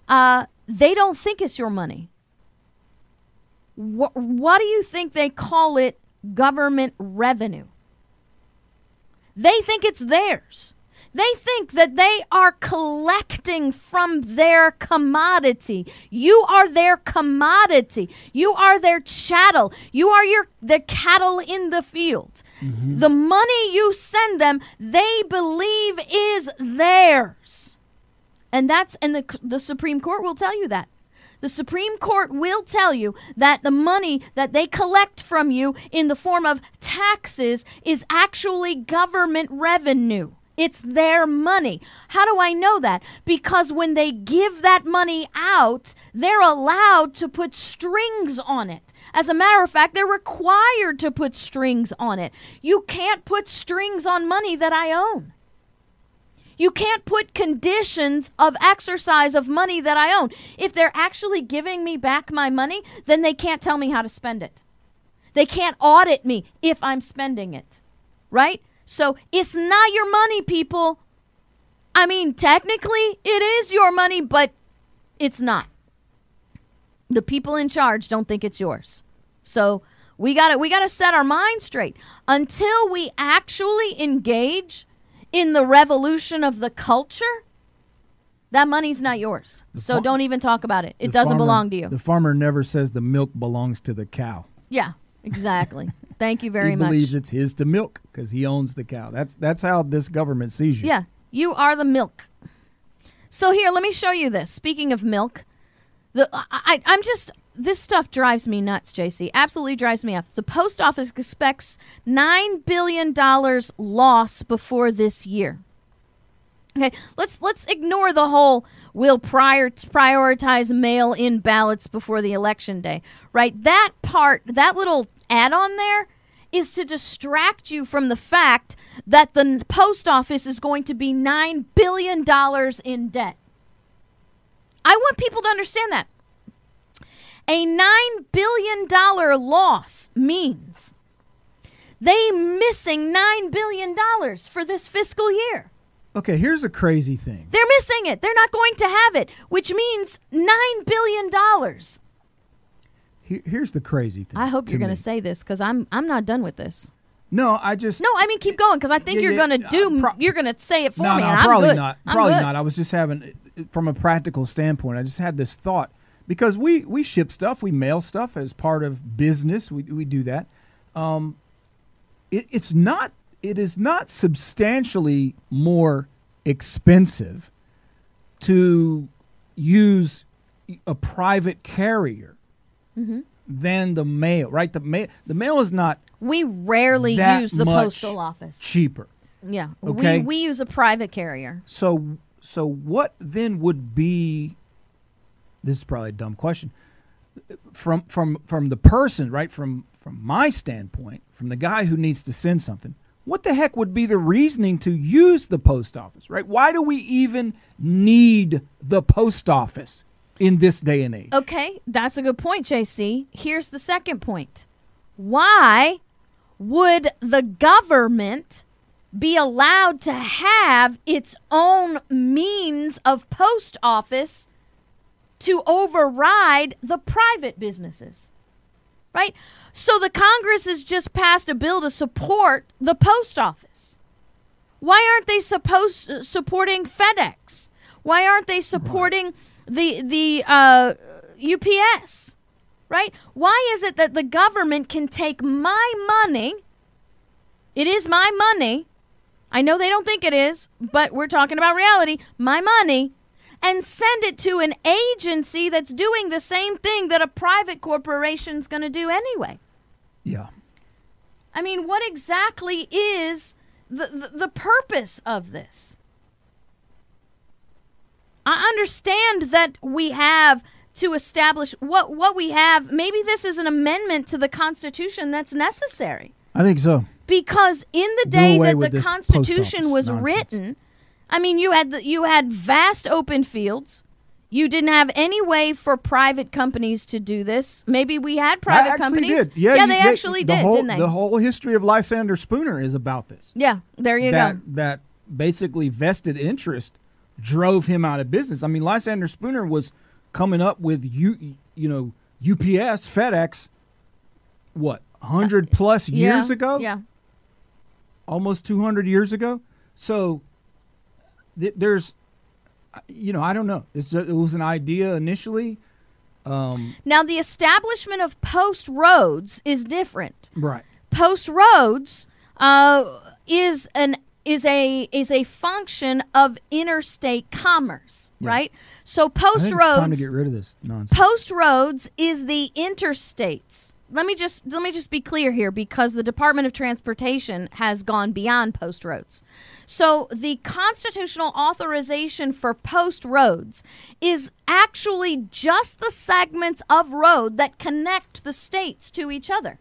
Uh, they don't think it's your money. What, what do you think they call it? Government revenue. They think it's theirs. They think that they are collecting from their commodity. You are their commodity. You are their chattel. You are your the cattle in the field. Mm-hmm. The money you send them, they believe is theirs. And that's and the the Supreme Court will tell you that. The Supreme Court will tell you that the money that they collect from you in the form of taxes is actually government revenue. It's their money. How do I know that? Because when they give that money out, they're allowed to put strings on it. As a matter of fact, they're required to put strings on it. You can't put strings on money that I own. You can't put conditions of exercise of money that I own. If they're actually giving me back my money, then they can't tell me how to spend it. They can't audit me if I'm spending it. Right? So it's not your money, people. I mean, technically, it is your money, but it's not. The people in charge don't think it's yours. So we got to we got to set our mind straight until we actually engage in the revolution of the culture. That money's not yours. so far- don't even talk about it. It doesn't farmer- belong to you. The farmer never says the milk belongs to the cow. yeah, exactly. [LAUGHS] Thank you very he much. He believes it's his to milk because he owns the cow. That's that's how this government sees you. Yeah, you are the milk. So here, let me show you this. Speaking of milk, the I, I I'm just this stuff drives me nuts, JC. Absolutely drives me nuts. The post office expects nine billion dollars loss before this year. Okay, let's let's ignore the whole we'll prior prioritize mail in ballots before the election day. Right? That part, that little add on there is to distract you from the fact that the post office is going to be 9 billion dollars in debt. I want people to understand that. A 9 billion dollar loss means they missing 9 billion dollars for this fiscal year. Okay, here's a crazy thing. They're missing it. They're not going to have it, which means nine billion dollars. Here- here's the crazy thing. I hope you're going to say this because I'm I'm not done with this. No, I just No, I mean keep going because I think Yeah, you're going to uh, do. pro- you're going to say it for no, me. no, and I'm probably good. not. Probably not. I was just having, from a practical standpoint, I just had this thought because we we ship stuff, we mail stuff as part of business. We we do that. Um, it, it's not. It is not substantially more expensive to use a private carrier Mm-hmm. than the mail. Right? The mail. The mail is not We rarely use the postal office. cheaper. Yeah, Okay. we we use a private carrier. So so what then would be this is probably a dumb question from from from the person right from from my standpoint from the guy who needs to send something what the heck would be the reasoning to use the post office right why do we even need the post office in this day and age Okay, that's a good point, JC. Here's the second point. Why would the government be allowed to have its own means of post office to override the private businesses? Right? So the Congress has just passed a bill to support the post office. Why aren't they supposed uh, supporting FedEx? Why aren't they supporting the the uh, UPS? Right? Why is it that the government can take my money? It is my money. I know they don't think it is, but we're talking about reality. My money and send it to an agency that's doing the same thing that a private corporation's going to do anyway. yeah I mean, what exactly is the, the, the purpose of this? I understand that we have to establish what, what we have. Maybe this is an amendment to the Constitution that's necessary. i think so Because in the Do day that the Constitution was nonsense. written, I mean, you had the, you had vast open fields, You didn't have any way for private companies to do this. Maybe we had private companies. Did. Yeah, yeah you- they actually the did, whole, didn't they? The whole history of Lysander Spooner is about this. yeah, there you that go. that basically vested interest drove him out of business. I mean, Lysander Spooner was coming up with you you know UPS, FedEx, what hundred uh, plus years yeah, ago, Yeah. almost two hundred years ago. So th- there's, you know, I don't know. It's, it was an idea initially. Um, Now the establishment of post roads is different. right. Post roads uh, is an is a is a function of interstate commerce, Yeah. right? So I post it's time to roads get rid of this nonsense. post roads is the interstates. Let me just let me just be clear here because the Department of Transportation has gone beyond post roads. So the constitutional authorization for post roads is actually just the segments of road that connect the states to each other.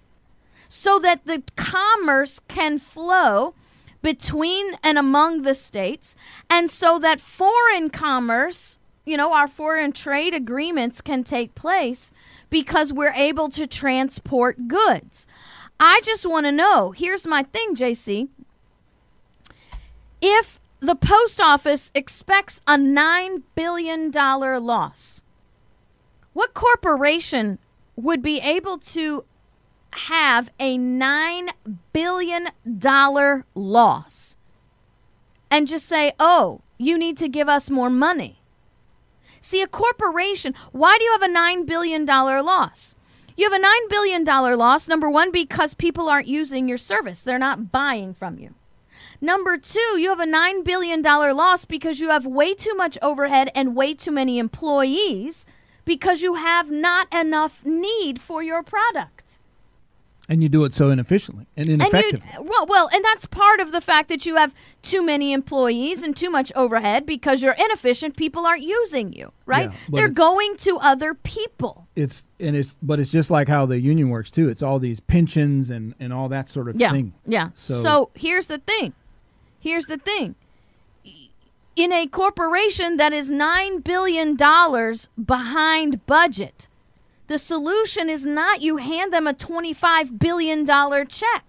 So that the commerce can flow between and among the states and so that foreign commerce you know, our foreign trade agreements can take place because we're able to transport goods. I just want to know here's my thing, JC. If the post office expects a $9 billion loss, what corporation would be able to have a $9 billion loss and just say, oh, you need to give us more money? See, a corporation, why do you have a $9 billion loss? You have a $9 billion loss, number one, because people aren't using your service, they're not buying from you. Number two, you have a $9 billion loss because you have way too much overhead and way too many employees because you have not enough need for your product. And you do it so inefficiently and And ineffectively. you, well, well, and that's part of the fact that you have too many employees and too much overhead because you're inefficient. People aren't using you, right? Yeah, They're going to other people. it's and it's but it's just like how the union works too. It's all these pensions and and all that sort of Yeah, thing. yeah. So, So- here's the thing. Here's the thing. In a corporation that is nine billion dollars behind budget, the solution is not you hand them a twenty-five billion dollar check.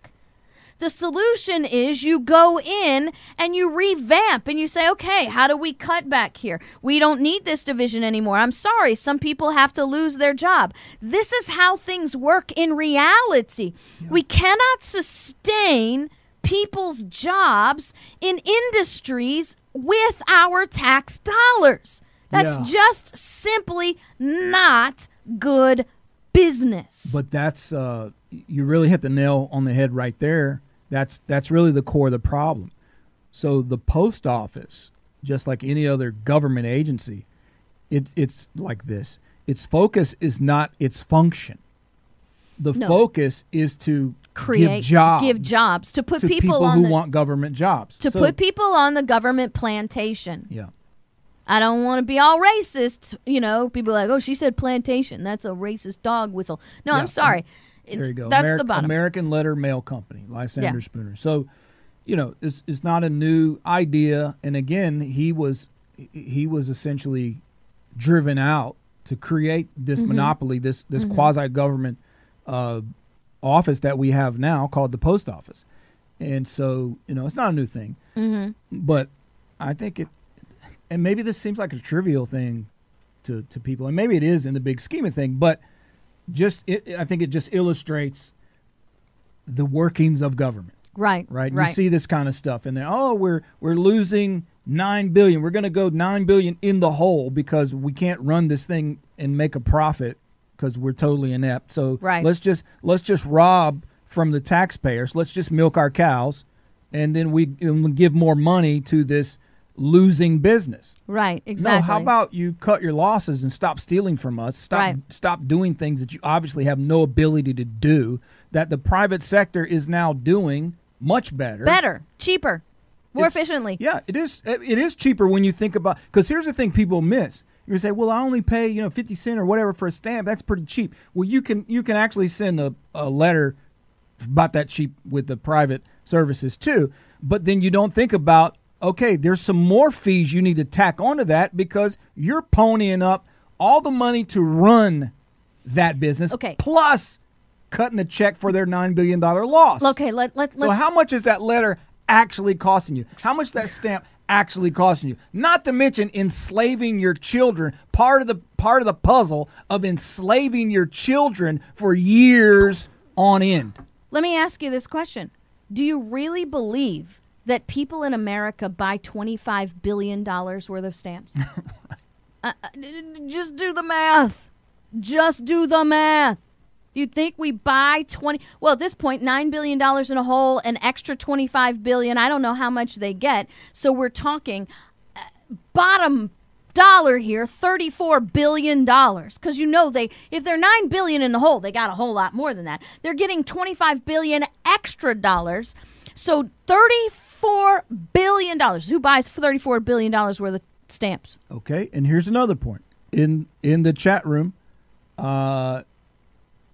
The solution is you go in and you revamp and you say, okay, how do we cut back here? We don't need this division anymore. I'm sorry, some people have to lose their job. This is how things work in reality. We cannot sustain people's jobs in industries with our tax dollars. That's Yeah. just simply not good business. But that's uh, you really hit the nail on the head right there. That's that's really the core of the problem. So the post office, just like any other government agency, it, it's like this. Its focus is not its function. The No. focus is to create give jobs, give jobs to put to people, people, on who the, want government jobs. to So- put people on the government plantation. yeah. I don't want to be all racist, you know. People are like, "Oh, she said plantation. That's a racist dog whistle." No, Yeah. I'm sorry. There you go. That's Ameri- the bottom. American Letter Mail Company, Lysander Yeah. Spooner. So, you know, it's, it's not a new idea. And again, he was he was essentially driven out to create this Mm-hmm. monopoly, this this quasi government uh, office that we have now called the post office. And so, you know, it's not a new thing, hmm but I think it, and maybe this seems like a trivial thing to to people, and maybe it is in the big scheme of thing, but just it, I think it just illustrates the workings of government, Right. right? Right. You see this kind of stuff, and then oh, we're we're losing nine billion. We're going to go nine billion in the hole because we can't run this thing and make a profit because we're totally inept. So Right. let's just let's just rob from the taxpayers. Let's just milk our cows, and then we and we give more money to this losing business. right. Exactly. No, how about you cut your losses and stop stealing from us? Stop Right. stop doing things that you obviously have no ability to do that the private sector is now doing much better. better, cheaper, more It's- efficiently? Yeah, it is it is cheaper when you think about cuz here's the thing people miss. You say, "Well, I only pay, you know, 50 cent or whatever for a stamp. That's pretty cheap." Well, you can you can actually send a, a letter about that cheap with the private services too. But then you don't think about okay, there's some more fees you need to tack onto that because you're ponying up all the money to run that business. Okay. Plus cutting the check for their $9 billion loss. Okay, let, let, So how much is that letter actually costing you? How much that stamp actually costing you? Not to mention enslaving your children. Part of the part of the puzzle of enslaving your children for years on end. Let me ask you this question. Do you really believe that people in America buy $25 billion worth of stamps? [LAUGHS] Uh, uh, just do the math. Just do the math. You think we buy 20 Well, at this point 9 billion dollars in a hole, an extra 25 billion. I don't know how much they get. So we're talking uh, bottom dollar here 34 billion dollars cuz you know they if they're 9 billion in the hole, they got a whole lot more than that. They're getting 25 billion extra dollars. So 34 billion dollars. Who buys 34 billion dollars worth of stamps? Okay, and here's another point in in the chat room, uh,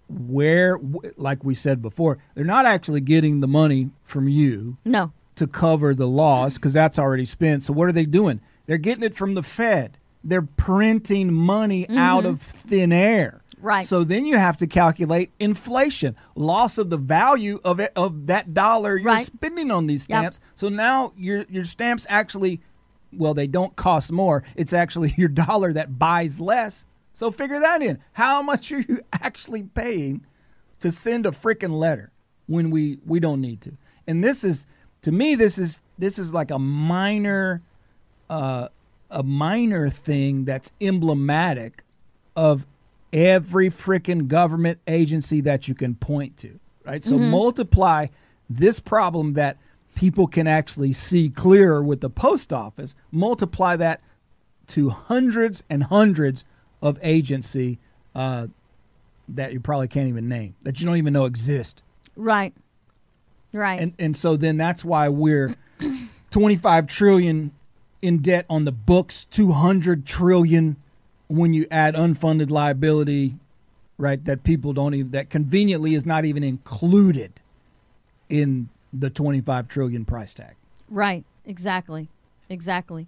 where like we said before, they're not actually getting the money from you No. to cover the loss because that's already spent. So what are they doing? They're getting it from the Fed. They're printing money out of thin air. Right. So then you have to calculate inflation, loss of the value of it of that dollar you're Right. spending on these Yep. stamps. So now your your stamps actually well, they don't cost more. It's actually [LAUGHS] your dollar that buys less. So figure that in. How much are you [LAUGHS] actually paying to send a freaking letter when we we don't need to? And this is to me this is this is like a minor uh a minor thing that's emblematic of every freaking government agency that you can point to, right? So multiply this problem that people can actually see clearer with the post office, multiply that to hundreds and hundreds of agency uh, that you probably can't even name, that you don't even know exist. Right. Right. And and so then that's why we're 25 trillion in debt on the books, 200 trillion when you add unfunded liability, right? That people don't even that conveniently is not even included in the 25 trillion price tag. Right. Exactly. Exactly.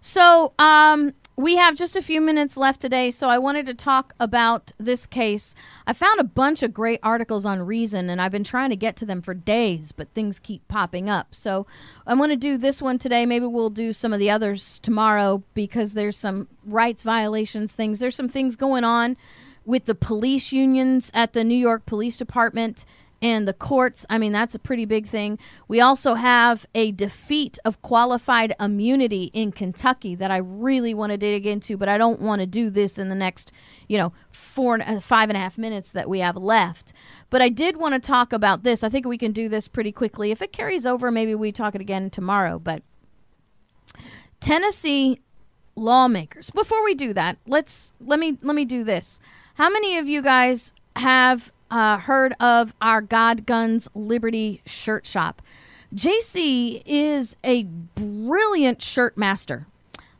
So, um, we have just a few minutes left today, so I wanted to talk about this case. I found a bunch of great articles on Reason, and I've been trying to get to them for days, but things keep popping up. So I want to do this one today. Maybe we'll do some of the others tomorrow because there's some rights violations things. There's some things going on with the police unions at the New York Police Department and the courts. I mean, that's a pretty big thing. We also have a defeat of qualified immunity in Kentucky that I really want to dig into, but I don't want to do this in the next, you know, four, uh, five and a half minutes that we have left. But I did want to talk about this. I think we can do this pretty quickly. If it carries over, maybe we talk it again tomorrow. But Tennessee lawmakers. Before we do that, let's let me let me do this. How many of you guys have uh, heard of our God Guns Liberty shirt shop? JC is a brilliant shirt master.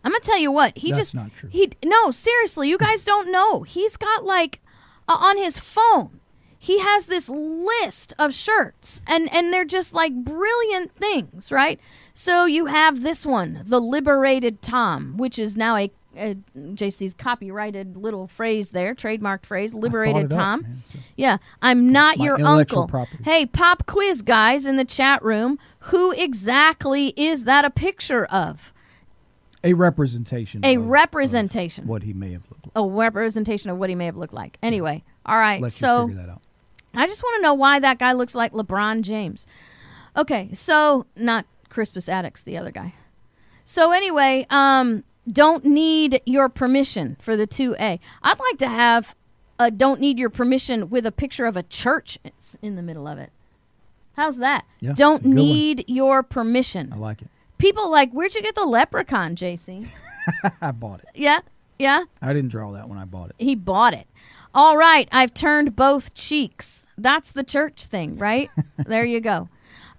I'm gonna tell you what he That's just not true. he no seriously you guys don't know he's got like uh, on his phone he has this list of shirts and and they're just like brilliant things right so you have this one the liberated tom which is now a, a jc's copyrighted little phrase there trademarked phrase liberated it up, tom man, so- yeah i'm not your uncle property. hey pop quiz guys in the chat room who exactly is that a picture of A representation. a of- representation of what he may have looked like. a representation of what he may have looked like. Anyway, all right. Let so you figure that out. I just want to know why that guy looks like LeBron James. Okay, so not Crispus Attucks, the other guy. So anyway, um, don't need your permission for the two A. I'd like to have a don't need your permission with a picture of a church in the middle of it. How's that? Yeah, don't good one. need your permission. I like it. People like, where'd you get the leprechaun, JC? [LAUGHS] I bought it. yeah, yeah. I didn't draw that when I bought it. He bought it. All right, I've turned both cheeks. That's the church thing, right? [LAUGHS] there you go.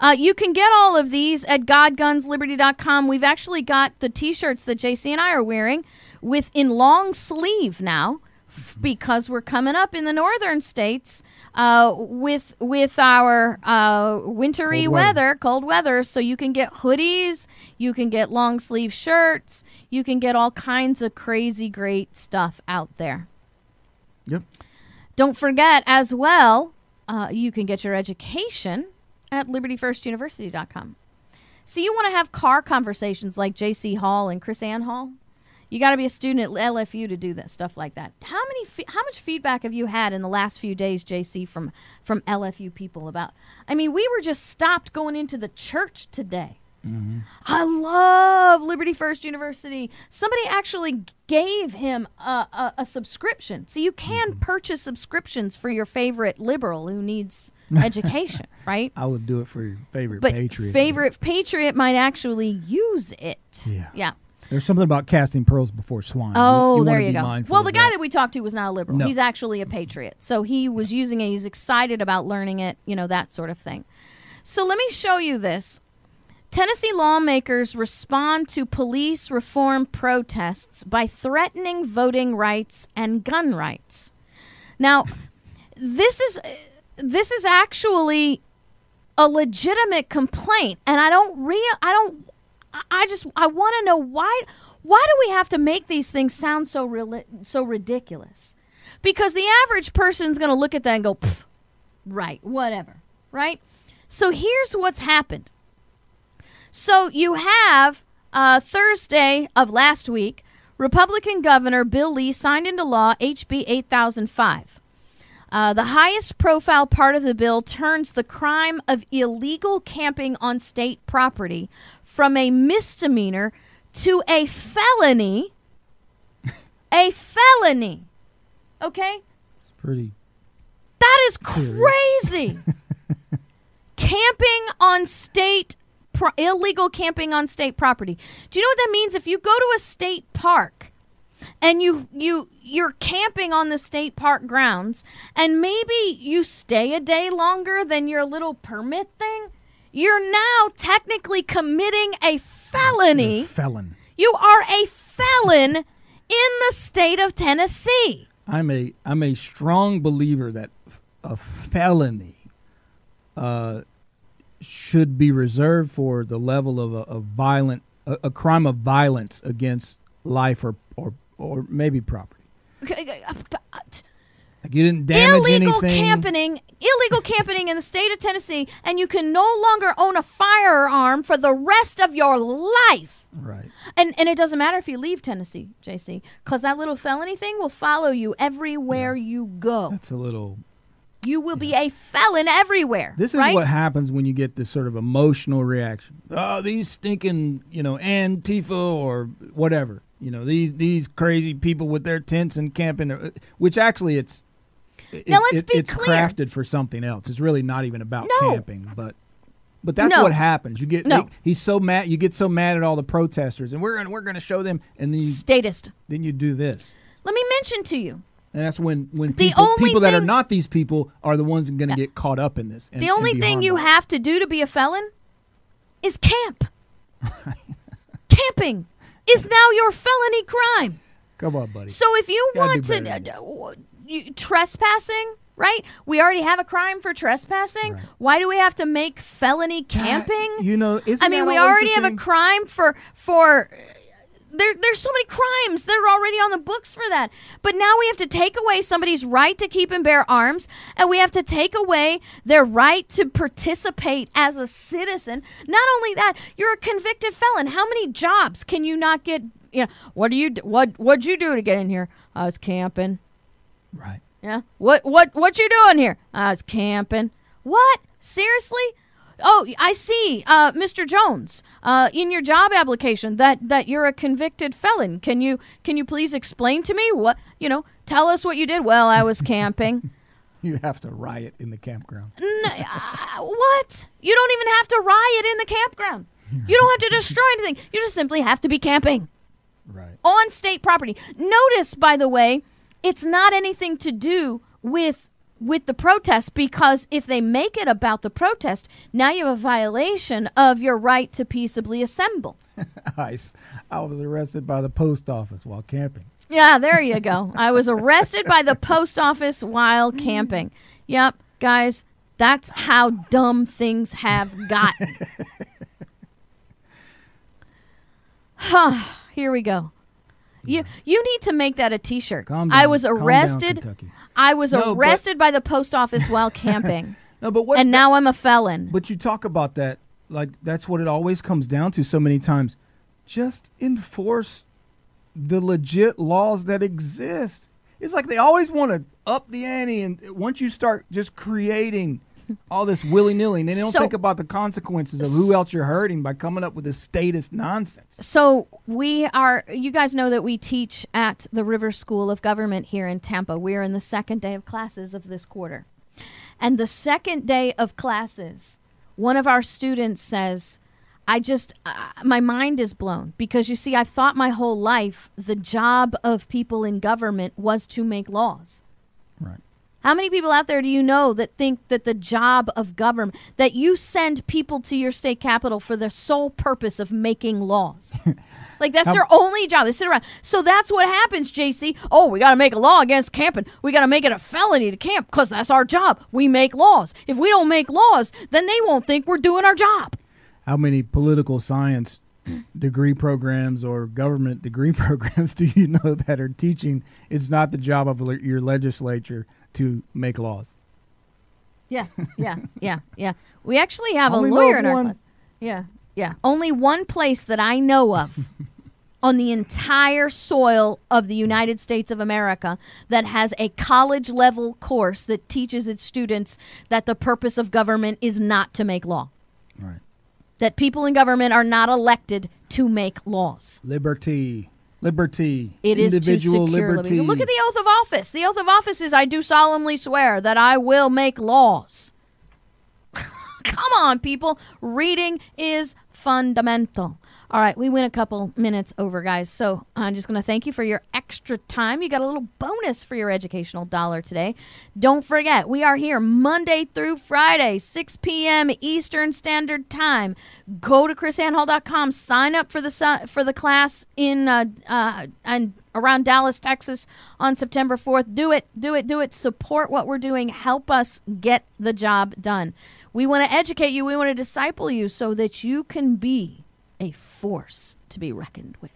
Uh, you can get all of these at godgunsliberty.com. We've actually got the t shirts that JC and I are wearing with in long sleeve now f- because we're coming up in the northern states uh, with with our uh, wintry Cold weather. weather, cold weather. So you can get hoodies, you can get long sleeve shirts, you can get all kinds of crazy great stuff out there. Yep. Don't forget as well, uh, you can get your education at libertyfirstuniversity.com. So you want to have car conversations like J.C. Hall and KrisAnne Hall? You got to be a student at LFU to do that stuff like that. How many? Fe- how much feedback have you had in the last few days, JC, from from LFU people about? I mean, we were just stopped going into the church today. Mm-hmm. I love Liberty First University. Somebody actually gave him a, a, a subscription, so you can mm-hmm. purchase subscriptions for your favorite liberal who needs [LAUGHS] education, right? I would do it for your favorite But patriot. favorite patriot might actually use it. Yeah. Yeah. There's something about casting pearls before swine. Oh, you there you go. Well, the guy that. that we talked to was not a liberal. No. He's actually a patriot. So he was using it. He's excited about learning it, you know, that sort of thing. So let me show you this. Tennessee lawmakers respond to police reform protests by threatening voting rights and gun rights. Now, this is this is actually a legitimate complaint and I don't real I don't I- just I want to know why why do we have to make these things sound so real so ridiculous? Because the average person's going to look at that and go, "Pff, right, whatever, right? So here's what's happened. So you have uh, Thursday of last week, Republican Governor Bill Lee signed into law HB 8005. Uh, the highest profile part of the bill turns the crime of illegal camping on state property from a misdemeanor to a felony. [LAUGHS] a felony. Okay? It's pretty. That is crazy. [LAUGHS] camping on state pro- illegal camping on state property. Do you know what that means if you go to a state park and you you you're camping on the state park grounds and maybe you stay a day longer than your little permit thing, you're now technically committing a felony. felon. You are a felon in the state of Tennessee. I'm a I'm a strong believer that a felony uh, should be reserved for the level of a, of violent a, a crime of violence against life or or maybe property. Like you didn't damage illegal anything. camping illegal camping in the state of Tennessee and you can no longer own a firearm for the rest of your life. Right. And and it doesn't matter if you leave Tennessee, JC, cuz that little felony thing will follow you everywhere you go. That's a little. You will be a felon everywhere. This is right? what happens when you get this sort of emotional reaction. Oh, these stinking, you know, Antifa or whatever. You know, these these crazy people with their tents and camping, uh, which actually it's it- Now, let's it- be it's clear. crafted for something else. It's really not even about No. camping, but but that's No. what happens. You get No. they- he's so mad. You get so mad at all the protesters, and we're gonna, we're going to show them, and then you, statist. then you do this. Let me mention to you. And that's when, when The people, people that are thing- not these people are the ones going to get caught up in this. And, the only be thing you by have to do to be a felon is camp. [LAUGHS] Camping is now your felony crime. Come on, buddy. So if you Gotta want to uh, than d- this. w- you, trespassing, right? We already have a crime for trespassing. Right. Why do we have to make felony camping? You know, isn't I mean, we already have a crime for for there there's so many crimes that are already on the books for that. But now we have to take away somebody's right to keep and bear arms and we have to take away their right to participate as a citizen. Not only that, you're a convicted felon. How many jobs can you not get you know, what do you d- what what'd you do to get in here? I was camping. Right. Yeah. What what what you doing here? I was camping. What? Seriously? Oh, I see, uh, Mr. Jones. Uh, in your job application, that that you're a convicted felon. Can you can you please explain to me what you know? Tell us what you did. Well, I was camping. [LAUGHS] You have to riot in the campground. N- uh, what? You don't even have to riot in the campground. You don't have to destroy anything. You just simply have to be camping Right. on state property. Notice, by the way, it's not anything to do with with the protest because if they make it about the protest, now you have a violation of your right to peaceably assemble. [LAUGHS] i was arrested by the post office while camping. Yeah, there you go. I was arrested by the post office while camping. Yep, guys, that's how dumb things have gotten. [LAUGHS] Huh, here we go. You you need to make that a t-shirt. Calm I down. was Calm down, arrested. Kentucky. I was No, but- arrested by the post office while camping. [LAUGHS] No, but what? and now I'm a felon. but you talk about that like that's what it always comes down to so many times. Just enforce the legit laws that exist. It's like they always want to up the ante, and once you start just creating all this willy nilly, and they don't So- think about the consequences of who else you're hurting by coming up with this statist nonsense. So we are. You guys know that we teach at the River School of Government here in Tampa. We are in the second day of classes of this quarter, and the second day of classes, one of our students says, "I just uh, my mind is blown because you see, I've thought my whole life the job of people in government was to make laws." Right. How many people out there do you know that think that the job of government that you send people to your state capital for the sole purpose of making laws? [LAUGHS] like that's How- their only job. They sit around. So that's what happens, JC. Oh, we got to make a law against camping. We got to make it a felony to camp because that's our job. We make laws. If we don't make laws, then they won't think we're doing our job. How many political science [CLEARS THROAT] degree programs or government degree [LAUGHS] programs do you know that are teaching it's not the job of your legislature to make laws? Yeah, yeah, yeah, yeah. We actually have Only a lawyer in our one. class. Yeah, yeah. Only one place that I know of [LAUGHS] on the entire soil of the United States of America that has a college level course that teaches its students that the purpose of government is not to make law. Right. That people in government are not elected to make laws. Liberty. Liberty. It is individual secure liberty. Look at the oath of office. The oath of office is I do solemnly swear that I will make laws. [LAUGHS] Come on, people. Reading is fundamental. All right, we went a couple minutes over, guys. So I'm just going to thank you for your extra time. You got a little bonus for your educational dollar today. Don't forget, we are here Monday through Friday, 6 p.m. Eastern Standard Time. Go to krisannehall.com, sign up for the su- for the class in uh, uh, and around Dallas, Texas on September 4th. Do it, do it, do it. Support what we're doing. Help us get the job done. We want to educate you, we want to disciple you so that you can be a force to be reckoned with.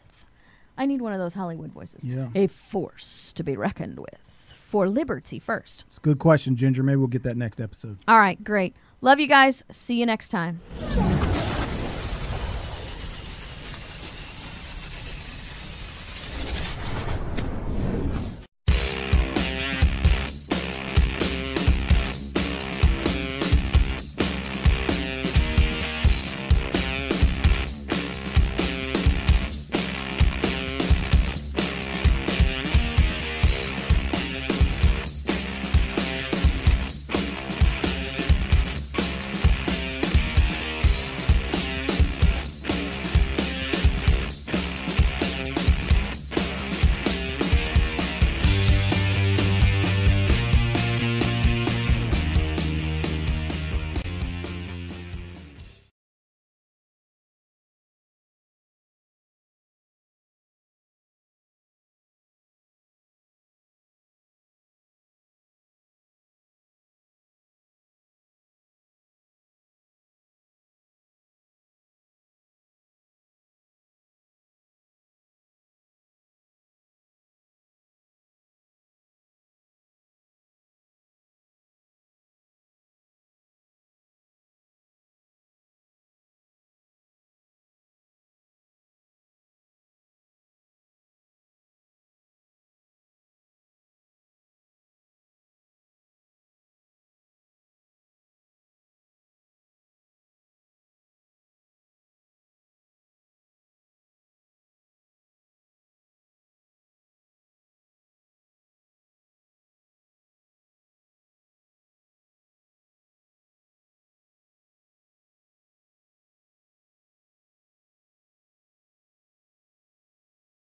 I need one of those Hollywood voices. Yeah. A force to be reckoned with. For liberty first. It's a good question, Ginger. Maybe we'll get that next episode. All right, great. Love you guys. See you next time.